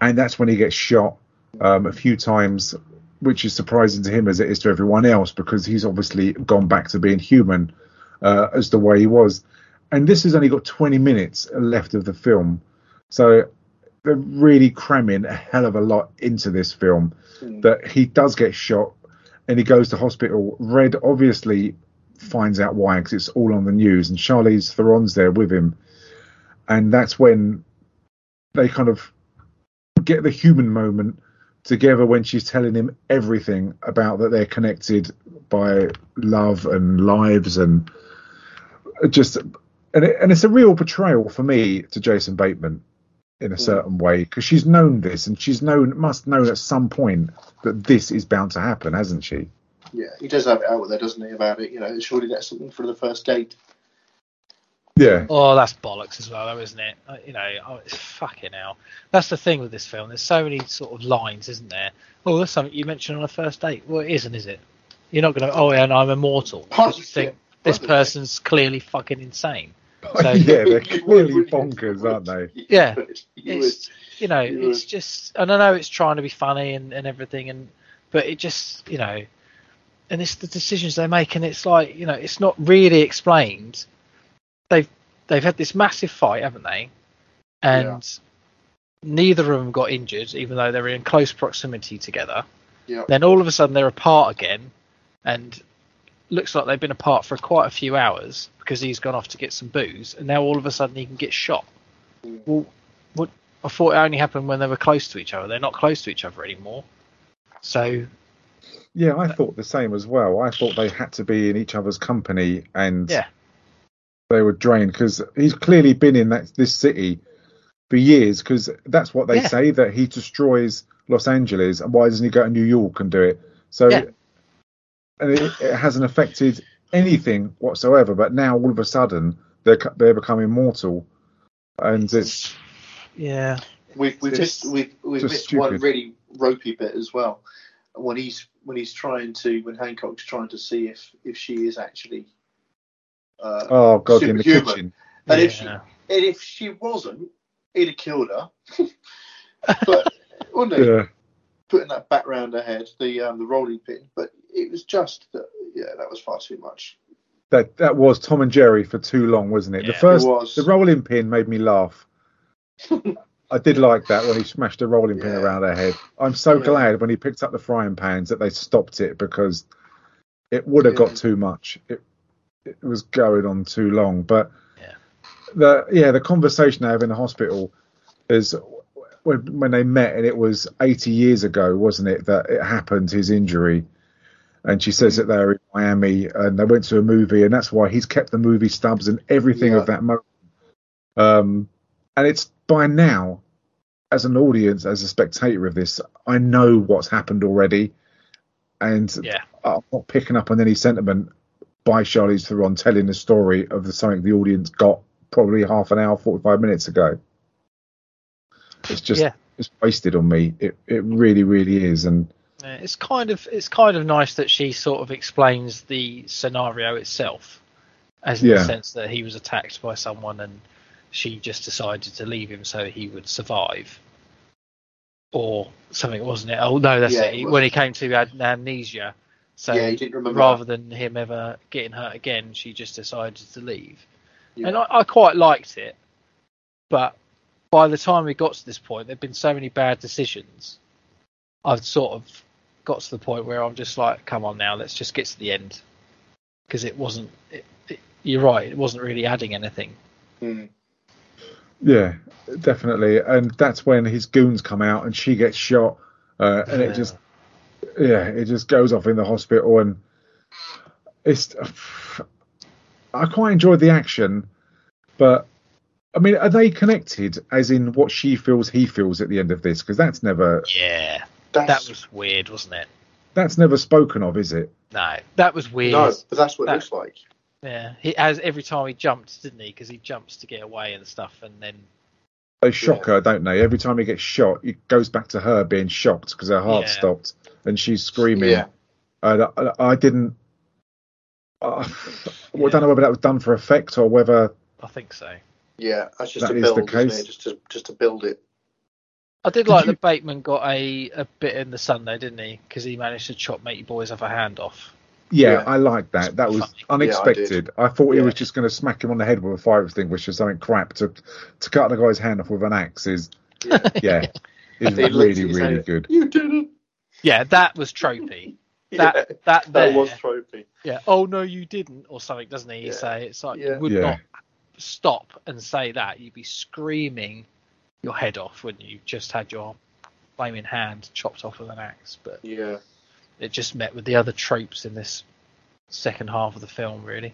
and that's when he gets shot um, a few times, which is surprising to him as it is to everyone else because he's obviously gone back to being human uh, as the way he was. And this has only got 20 minutes left of the film, so they're really cramming a hell of a lot into this film. That he does get shot and he goes to hospital. Red obviously finds out why because it's all on the news, and Charlize Theron's there with him, and that's when they kind of get the human moment together when she's telling him everything about that they're connected by love and lives and just and, it, and it's a real betrayal for me to Jason Bateman in a mm. certain way because she's known this and she's known must known at some point that this is bound to happen, hasn't she? Yeah, he does have it out there, doesn't he? About it, you know. Surely that's something for the first date. Yeah. Oh, that's bollocks as well, though, isn't it? Uh, You know, oh, it's fucking hell. That's the thing with this film. There's so many sort of lines, isn't there? Oh, that's something you mentioned on a first date. Well, it isn't, is it? You're not going to. Oh, yeah, and I'm immortal. Because you think this person's clearly fucking insane. So, yeah, they're clearly bonkers, aren't they? Yeah, You it's you know, it's just, and I know it's trying to be funny and, and everything, and but it just, you know, and it's the decisions they make, and it's like, you know, it's not really explained. They've they've had this massive fight, haven't they? And neither of them got injured, even though they were in close proximity together. Yeah. Then all of a sudden they're apart again, and looks like they've been apart for quite a few hours because he's gone off to get some booze, and now all of a sudden he can get shot. Well, what I thought it only happened when they were close to each other. They're not close to each other anymore. So Yeah, I uh, thought the same as well. I thought they had to be in each other's company and yeah, they were drained because he's clearly been in that this city for years because that's what they Yeah. say that he destroys Los Angeles and why doesn't he go to New York and do it? So Yeah. and it, it hasn't affected anything whatsoever. But now all of a sudden they're they're becoming mortal, and it's yeah, We've we've we've we've just missed one really ropey bit as well. When he's when he's trying to when Hancock's trying to see if if she is actually uh, oh god in the kitchen. And if she and if she wasn't, he'd have killed her. but wouldn't he? Yeah. Putting that back round her head, the um, the rolling pin. But it was just that yeah, that was far too much. That that was Tom and Jerry for too long, wasn't it? Yeah, the it first, was. the rolling pin made me laugh. I did like that when he smashed the rolling pin Yeah. around her head. I'm so Yeah. glad when he picked up the frying pans that they stopped it because it would have Yeah. got too much. It it was going on too long. But Yeah. the yeah, the conversation they have in the hospital is when when they met and it was 80 years ago, wasn't it, that it happened his injury. And she says that they're in Miami and they went to a movie, and that's why he's kept the movie stubs and everything of that moment. Um, and it's by now, as an audience, as a spectator of this, I know what's happened already, and Yeah. I'm not picking up on any sentiment by Charlize Theron telling the story of the something the audience got probably half an hour, 45 minutes ago. It's just Yeah. it's wasted on me. It it really, really is, and Yeah, It's kind of it's kind of nice that she sort of explains the scenario itself, as in Yeah. the sense that he was attacked by someone and she just decided to leave him so he would survive, or something, wasn't it? Oh no, that's Yeah, it. it when he came to ad- amnesia, so Yeah, he rather than him ever getting hurt again, she just decided to leave, Yeah. and I, I quite liked it, but by the time we got to this point, there'd been so many bad decisions. I've sort of got to the point where I'm just like, come on now, let's just get to the end, because it wasn't. It, it, you're right, it wasn't really adding anything. Hmm. Yeah, definitely. And that's when his goons come out and she gets shot. Uh, and it just, yeah, it just goes off in the hospital. And it's, I quite enjoyed the action, but I mean, are they connected as in what she feels he feels at the end of this? Because that's never, Yeah, That's, that was weird, wasn't it? that's never spoken of, is it? No, that was weird. no, but that's what That- it looks like. Yeah, he as every time he jumped, didn't he? Because he jumps to get away and stuff, and then They shock her, don't they? Every time he gets shot, it goes back to her being shocked because her heart Yeah. stopped and she's screaming. Yeah. And I, I didn't. Uh, well, I don't know whether that was done for effect or whether I think so. Yeah, that's just That a is the build, isn't case. Just to just to build it. I did, Did like you- that Bateman got a, a bit in the sun there, didn't he? Because he managed to chop matey boys off a hand off. Yeah, Yeah. I like that. That was Funny. unexpected. I, thought he was just going to smack him on the head with a fire extinguisher, or something crap to to cut the guy's hand off with an axe. Is Yeah. yeah, is really really hand, good. You didn't. Yeah, that was tropey. Yeah, That that that was trophy. yeah. Oh no, you didn't, or something, doesn't he? He Yeah. say it's like Yeah. you would Yeah. not stop and say that. You'd be screaming your head off when you just had your flaming hand chopped off with an axe. But Yeah. It just met with the other tropes in this second half of the film, really.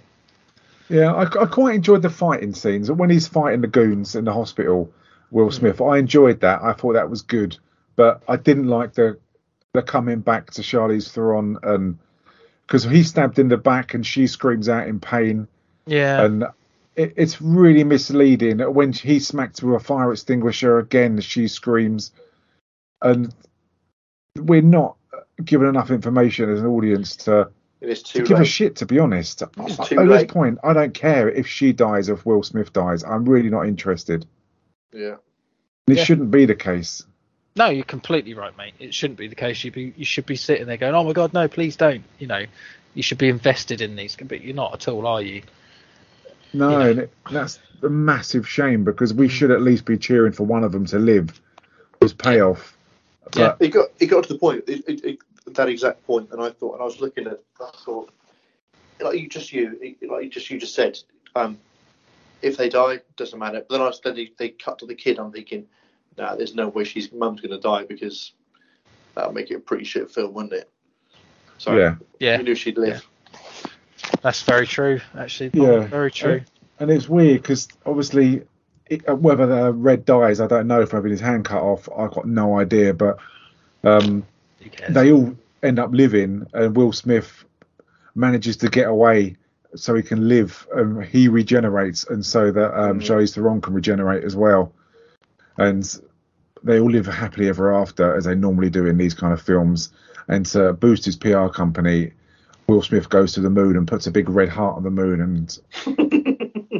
Yeah, I, I quite enjoyed the fighting scenes when he's fighting the goons in the hospital. Will hmm. Smith, I enjoyed that. I thought that was good, but I didn't like the the coming back to Charlize Theron and because he's stabbed in the back and she screams out in pain. Yeah. and it, it's really misleading when he smacked with a fire extinguisher again she screams and we're not given enough information as an audience to, to give a shit to be honest at too this point i don't care if she dies if will smith dies i'm really not interested Yeah. this Yeah. shouldn't be the case No, you're completely right, mate. It shouldn't be the case. You be you should be sitting there going, "Oh my god, no, please don't." You know, you should be invested in these, but you're not at all, are you? no Yeah. and that's a massive shame because we mm. should at least be cheering for one of them to live as payoff Yeah. It got it got to the point, it, it, it, that exact point, and I thought, and I was looking at, I thought, like you just you, like you just you just said, um, if they die, doesn't matter. But then I was, then they, they cut to the kid. I'm thinking, nah, there's no way she's mum's gonna die because that'll make it a pretty shit film, wouldn't it? So yeah Yeah, you knew she'd live. that's very true. Actually, Paul. Yeah. very true. and it's weird because obviously it, uh, whether the red dies i don't know for having his hand cut off. I've got no idea but um, they all end up living and will smith manages to get away so he can live and he regenerates and so that um, Mhm. Charlize Theron can regenerate as well. And they all live happily ever after as they normally do in these kind of films. And to boost his PR company Will Smith goes to the moon and puts a big red heart on the moon and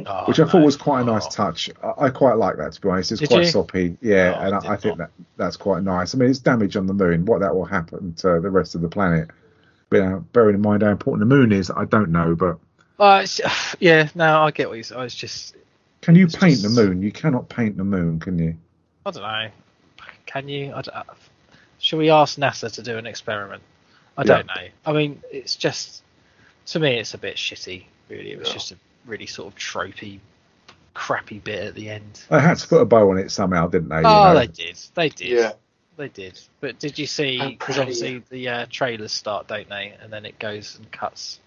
Oh, which I thought was quite a nice Oh. touch. I, I quite like that to be honest. It's Did quite you? soppy, yeah, Oh, and I I, think not. that that's quite nice. I mean, it's damage on the moon. What that will happen to the rest of the planet? But, uh, bearing in mind how important the moon is, I don't know. But Uh, it's, yeah, no, I get what you're. I was just, can you paint just- the moon? You cannot paint the moon, can you? I don't know. Can you? I don't, uh, shall we ask NASA to do an experiment? I don't know. I mean, it's just to me, it's a bit shitty. Really, it was Yeah. just a really sort of tropey, crappy bit at the end. They had to put a bow on it somehow, didn't they? you Oh, know? they did. They did. Yeah. They did. But did you see? Because obviously the uh, trailers start, don't they? And then it goes and cuts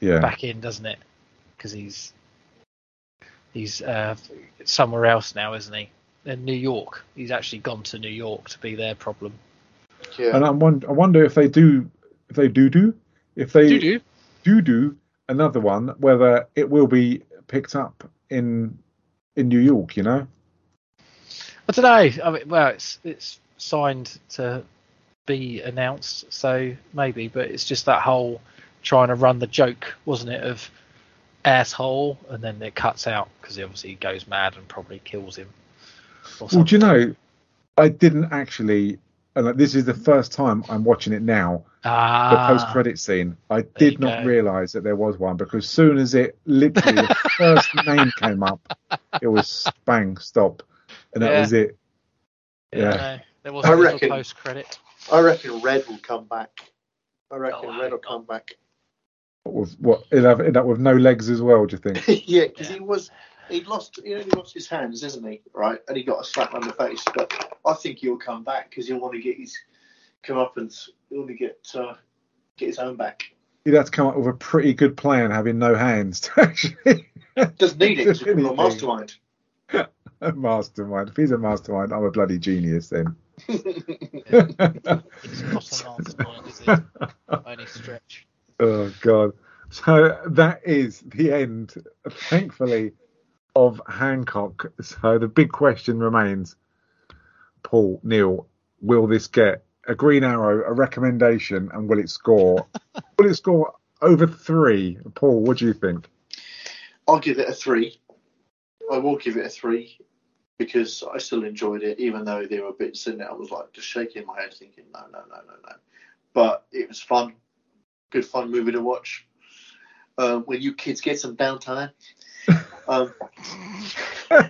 yeah. back in, doesn't it? Because he's he's uh, somewhere else now, isn't he? In New York. He's actually gone to New York to be their problem. Yeah. And I wonder, I wonder if they do, if they do do, if they Doo-doo. do do another one, whether it will be picked up in in New York. You know? I don't know. I mean, well, it's it's signed to be announced, so maybe. But it's just that whole trying to run the joke, wasn't it, of asshole, and then it cuts out because he obviously goes mad and probably kills him. Well, do you know, I didn't actually, and like, this is the first time I'm watching it now. Ah, The post credit scene, I did not go. realise that there was one because as soon as it literally the first name came up, it was bang stop, and that Yeah. was it. yeah, yeah. I. There was I a little reckon- post credit. I reckon Red will come back. I reckon Oh, Red will come back. With what it'll have end up with no legs as well? Do you think? yeah, because Yeah. he was he lost he only lost his hands, isn't he? Right, and he got a slap on the face. But I think he'll come back because he'll want to get his come up and he'll want to get uh, get his own back. He'd have to come up with a pretty good plan having no hands to actually. Doesn't need it. He's a mastermind. a mastermind. If he's a mastermind, I'm a bloody genius then. It's not a mastermind, is it? By any stretch. Oh god. So that is the end, thankfully, of Hancock. So the big question remains: Paul Neil, will this get a green arrow, a recommendation, and will it score? will it score over three? Paul, what do you think? I'll give it a three. I will give it a three because I still enjoyed it, even though there were bits in it I was like just shaking my head, thinking, no, no, no, no, no. But it was fun, good fun movie to watch. Um, when you kids get some downtime. Um,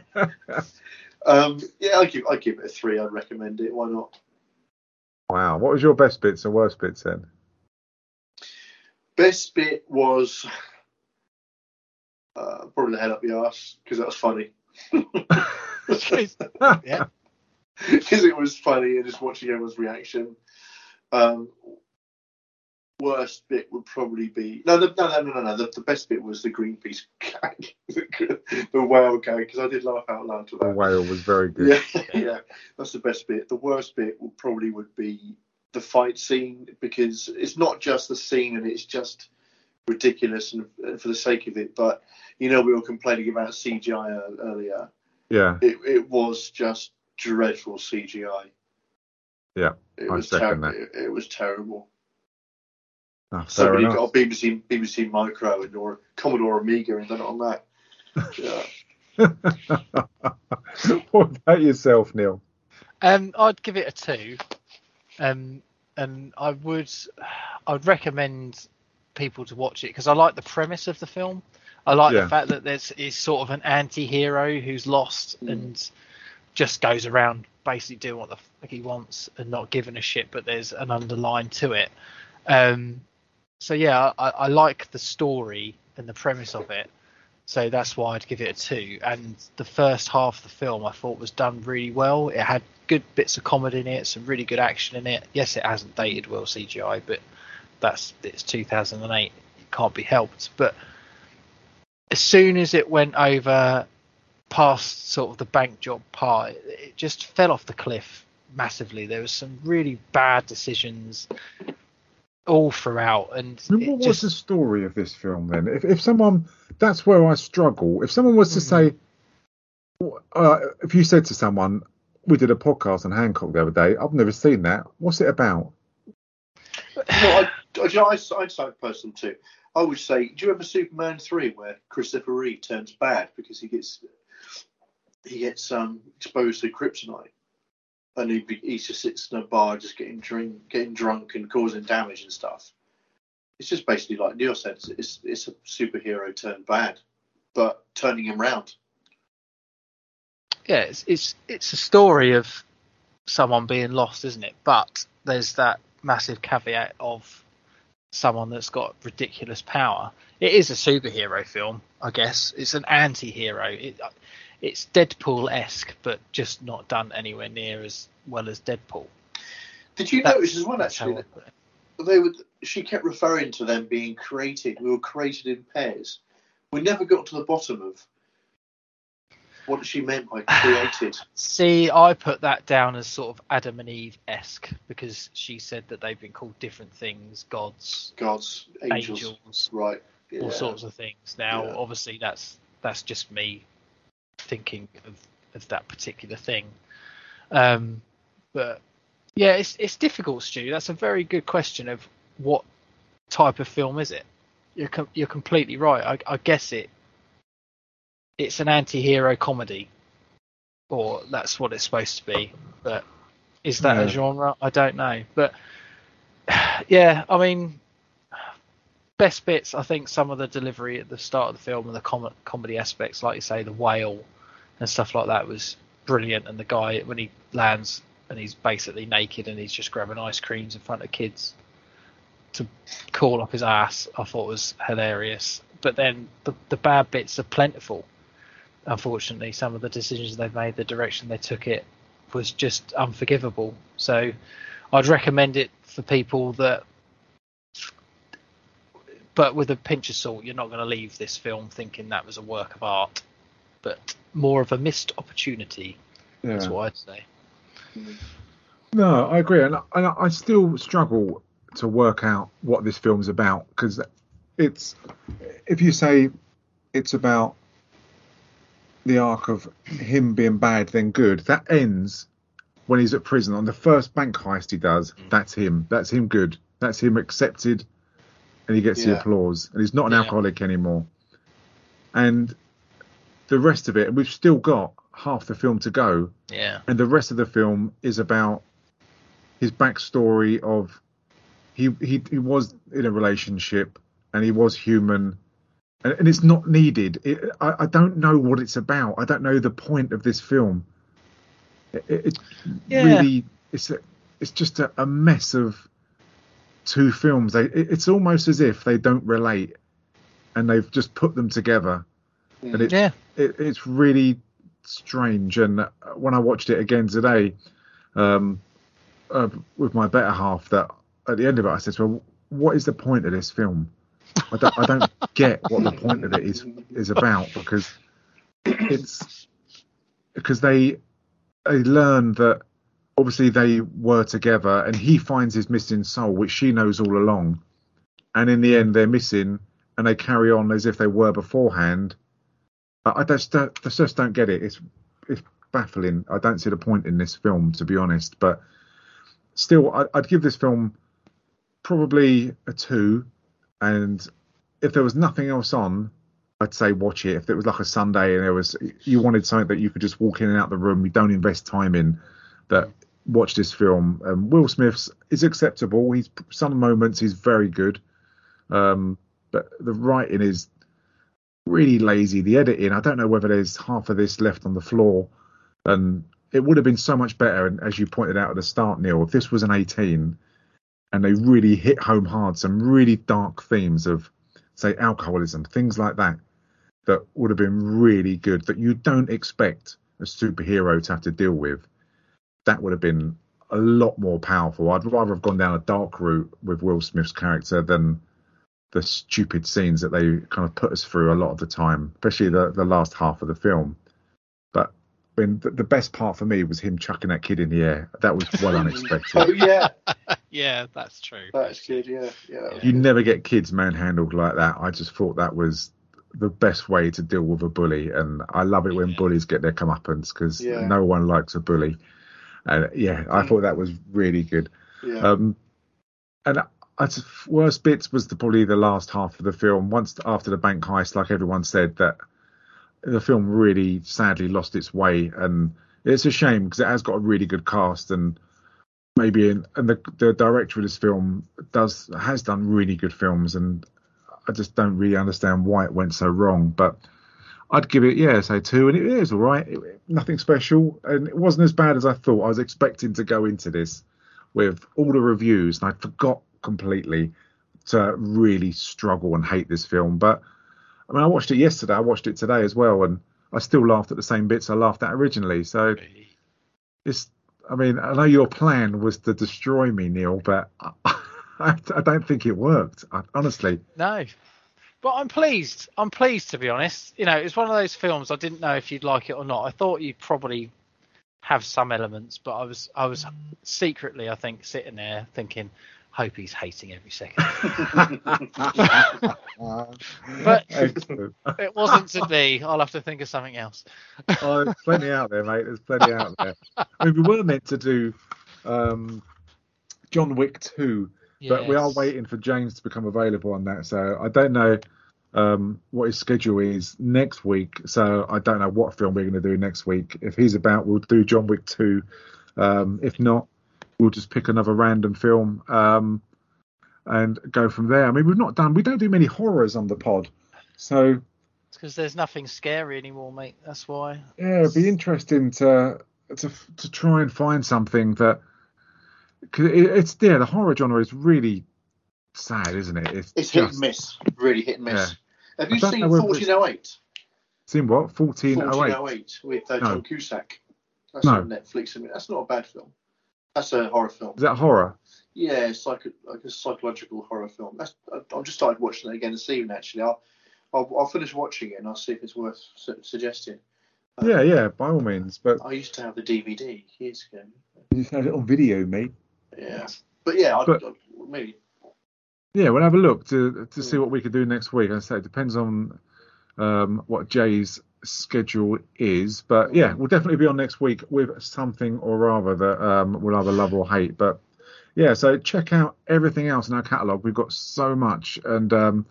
um, yeah, I give I give it a three. I'd recommend it. Why not? Wow. What was your best bits and worst bits then? Best bit was uh, probably the head up the ass because that was funny. yeah. Because it was funny and just watching everyone's reaction. Um, worst bit would probably be no, the, no, no, no, no, no. The, the best bit was the Greenpeace gag, the, the whale gag, because I did laugh out loud to that. The whale was very good. Yeah, yeah, that's the best bit. The worst bit would probably would be the fight scene because it's not just the scene and it's just ridiculous and, and for the sake of it. But you know, we were complaining about CGI earlier. Yeah. It, it was just dreadful CGI. Yeah. It I was second ter- that. It, it was terrible. Ah, fair Somebody enough. got a BBC BBC Micro and or Commodore Amiga and done it on that. Yeah. what about yourself, Neil? Um, I'd give it a two, um, and I would, I'd recommend people to watch it because I like the premise of the film. I like Yeah. the fact that there's is sort of an anti-hero who's lost and just goes around basically doing what the fuck he wants and not giving a shit, but there's an underline to it. Um, so yeah, I, I like the story and the premise of it. So that's why I'd give it a two. And the first half of the film I thought was done really well. It had good bits of comedy in it, some really good action in it. Yes, it hasn't dated well CGI, but that's it's 2008. It can't be helped. But as soon as it went over past sort of the bank job part, it- just fell off the cliff massively. There was some really bad decisions all throughout, and I mean, it what was the story of this film then? If, if someone, that's where I struggle. If someone was to say, uh, if you said to someone, we did a podcast on Hancock the other day, I've never seen that. What's it about? No, I, I, you know, I, I'd say person too. I would say, do you remember Superman three where Christopher Reeve turns bad because he gets he gets um, exposed to kryptonite, and he just sits in a bar just getting drink, getting drunk and causing damage and stuff. It's just basically like Neil said, it's it's, it's a superhero turned bad, but turning him round. yeah, it's it's it's a story of someone being lost, isn't it? But there's that massive caveat of someone that's got ridiculous power. It is a superhero film, I guess. It's an anti-hero. It, it's Deadpool-esque, but just not done anywhere near as well as Deadpool. Did you That's- notice as well actually they would she kept referring to them being created. We were created in pairs. We never got to the bottom of what she meant by created. See, I put that down as sort of Adam and Eve esque because she said that they've been called different things, gods, Gods, angels, angels, right? all sorts of things. Now, Yeah. obviously, that's that's just me thinking of, of that particular thing. Um, but yeah, it's it's difficult, Stu. That's a very good question of what type of film is it? You're com- you're completely right. I, I guess it it's an anti-hero comedy, or that's what it's supposed to be. But is that Yeah. a genre? I don't know. But yeah, I mean, best bits. I think some of the delivery at the start of the film and the com- comedy aspects, like you say, the whale and stuff like that, was brilliant. And the guy when he lands and he's basically naked and he's just grabbing ice creams in front of kids to call up his ass, I thought was hilarious. But then the the bad bits are plentiful. Unfortunately, some of the decisions they've made, the direction they took it, was just unforgivable. So, I'd recommend it for people that, but with a pinch of salt, you're not going to leave this film thinking that was a work of art, but more of a missed opportunity. That's what I'd say. No, I agree, and, and I still struggle to work out what this film's about because it's if you say it's about the arc of him being bad then good. That ends when he's at prison on the first bank heist he does. Mm. That's him. That's him good. That's him accepted, and he gets the applause. And he's not an Yeah. alcoholic anymore. And the rest of it, we've still got half the film to go, Yeah. and the rest of the film is about his backstory of he he he was in a relationship and he was human and, and it's not needed it, I, I don't know what it's about i don't know the point of this film it, it it Yeah. really it's a, it's just a, a mess of two films they it's almost as if they don't relate and they've just put them together and it, Yeah. it, it's really strange. And uh, when I watched it again today, um, uh, with my better half, that at the end of it, I said, "Well, what is the point of this film? I don't, I don't get what the point of it is is about because it's because they they learn that obviously they were together, and he finds his missing soul, which she knows all along, and in the end, they're missing, and they carry on as if they were beforehand. I, I just don't, I just don't get it. It's it's baffling. I don't see the point in this film, to be honest. But still, I, I'd give this film probably a two. And if there was nothing else on, I'd say watch it. If it was like a Sunday and there was you wanted something that you could just walk in and out the room, you don't invest time in, that watch this film. Um, Will Smith's is acceptable. He's some moments he's very good, um, but the writing is really lazy. The editing, I don't know whether there's half of this left on the floor, and it would have been so much better. And as you pointed out at the start, Neil, if this was an 18, and they really hit home hard some really dark themes of, say, alcoholism, things like that, that would have been really good. That you don't expect a superhero to have to deal with. That would have been a lot more powerful. I'd rather have gone down a dark route with Will Smith's character than the stupid scenes that they kind of put us through a lot of the time, especially the, the last half of the film. But I mean, the, the best part for me was him chucking that kid in the air. That was well Oh unexpected. yeah, Yeah, that's true. that's good. Yeah, yeah. You never get kids manhandled like that. I just thought that was the best way to deal with a bully, and I love it when Yeah. bullies get their comeuppance because Yeah. no one likes a bully. And yeah, I thought that was really good. yeah. Um, and its worst bits was the, probably the last half of the film. Once after the bank heist, like everyone said, that the film really sadly lost its way, and it's a shame because it has got a really good cast and maybe in, and the the director of this film does has done really good films, and I just don't really understand why it went so wrong, but. I'd give it, yeah, say two, and it is all right. It- nothing special, and it wasn't as bad as I thought. I was expecting to go into this with all the reviews, and I forgot completely to really struggle and hate this film. But I mean, I watched it yesterday. I watched it today as well, and I still laughed at the same bits I laughed at originally. So it's, I mean, I know your plan was to destroy me, Neil, but I, I don't think it worked. I, honestly, No. But I'm pleased. I'm pleased to be honest. You know, it's one of those films I didn't know if you'd like it or not. I thought you'd probably have some elements, but I was I was secretly I think sitting there thinking, hope he's hating every second. But it wasn't to be. I'll have to think of something else. oh, there's plenty out there, mate. There's plenty out there. I mean, we were meant to do um, John Wick 2, but we are waiting for James to become available on that. So I don't know um, what his schedule is next week. So I don't know what film we're going to do next week. If he's about, we'll do John Wick 2. Um, if not, we'll just pick another random film um, and go from there. I mean, we've not done, we don't do many horrors on the pod. So because there's nothing scary anymore, mate. That's why. Yeah, it'd be interesting to to to try and find something that cause it, it's yeah, the horror genre is really sad, isn't it? It's, It's hit and miss, really hit and miss. Have you seen know 1408? seen what fourteen oh eight. 1408 with uh, No. John Cusack. That's No. on Netflix. I mean, that's not a bad film. That's a horror film. Is that horror? Yeah, it's like a, like a psychological horror film. That's I, I've just started watching it again this evening. Actually, I'll I'll, I'll finish watching it and I'll see if it's worth su- suggesting. Um, Yeah, yeah, by all means. But I used to have the DVD years ago. you had it on video, mate. Yeah, but yeah, I, But- I, maybe. Yeah, we'll have a look to to see what we could do next week. I say it depends on um, what Jay's schedule is. But yeah, we'll definitely be on next week with something or other that um, we'll either love or hate. But yeah, so check out everything else in our catalogue. We've got so much, and um,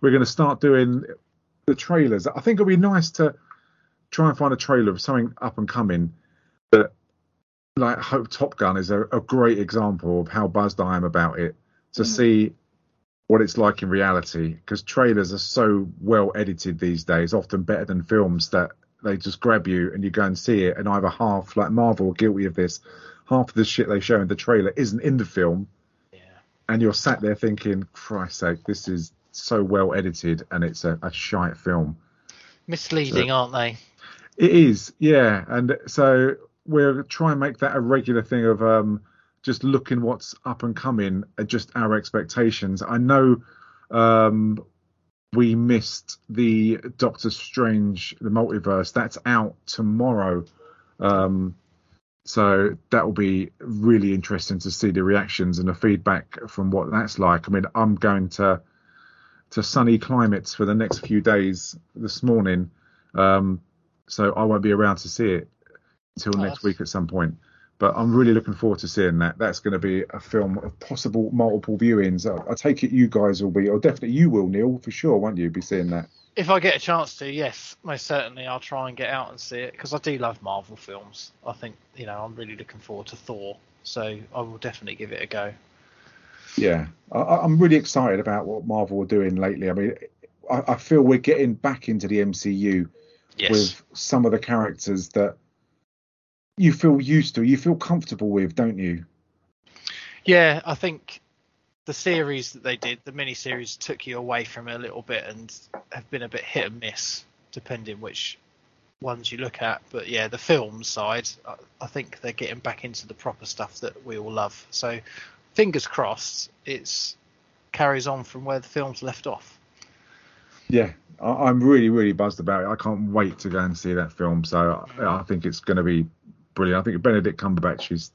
we're going to start doing the trailers. I think it'll be nice to try and find a trailer of something up and coming like Hope Top Gun is a, a, great example of how buzzed I am about it to mm. see what it's like in reality because trailers are so well edited these days, often better than films that they just grab you and you go and see it. And either half, like Marvel, guilty of this, half of the shit they show in the trailer isn't in the film. Yeah. And you're sat there thinking, Christ's sake, this is so well edited and it's a, a shite film. Misleading, so, aren't they? It is, yeah. And so we'll try and make that a regular thing of um, just looking what's up and coming, just our expectations. I know um, we missed the Doctor Strange, the multiverse. That's out tomorrow. Um, so that will be really interesting to see the reactions and the feedback from what that's like. I mean, I'm going to to sunny climates for the next few days this morning, um, so I won't be around to see it until oh, next week at some point. But I'm really looking forward to seeing that. That's going to be a film of possible multiple viewings. I, I take it you guys will be, or definitely you will, Neil, for sure, won't you? Be seeing that. If I get a chance to, yes, most certainly, I'll try and get out and see it because I do love Marvel films. I think you know I'm really looking forward to Thor, so I will definitely give it a go. Yeah, I, am really excited about what Marvel are doing lately. I mean, I, I feel we're getting back into the MCU yes. with some of the characters that you feel used to, you feel comfortable with, don't you? Yeah, I think the series that they did, the mini series, took you away from it a little bit and have been a bit hit and miss depending which ones you look at. But yeah, the film side, I think they're getting back into the proper stuff that we all love. So fingers crossed, it's carries on from where the film's left off. Yeah, I'm really, really buzzed about it. I can't wait to go and see that film. So I think it's going to be brilliant. I think Benedict Cumberbatch is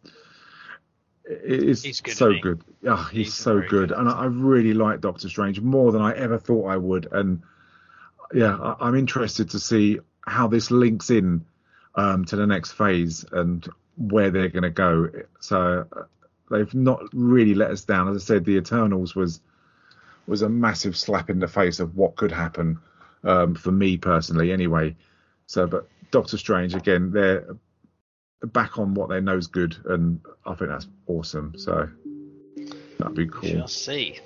is good, so good. Oh, he's, he's so good, good and I, I, really like Doctor Strange more than I ever thought I would. And yeah, I, am interested to see how this links in um, to the next phase and where they're going to go. So uh, they've not really let us down. As I said, the Eternals was was a massive slap in the face of what could happen um, for me personally, anyway. So, but Doctor Strange again, they're back on what they know is good, and I think that's awesome. So that'd be cool. Shall see.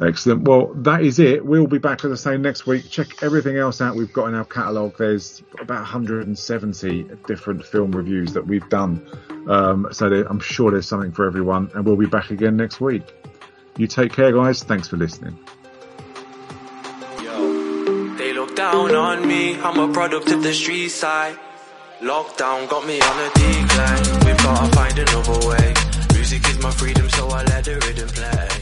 Excellent. Well, that is it. We'll be back, as I say, next week. Check everything else out we've got in our catalogue. There's about 170 different film reviews that we've done. Um, so there, I'm sure there's something for everyone, and we'll be back again next week. You take care, guys. Thanks for listening. Yo, they look down on me. I'm a product of the street side. Lockdown got me on a decline. We've gotta find another way. Music is my freedom, so I let the rhythm play.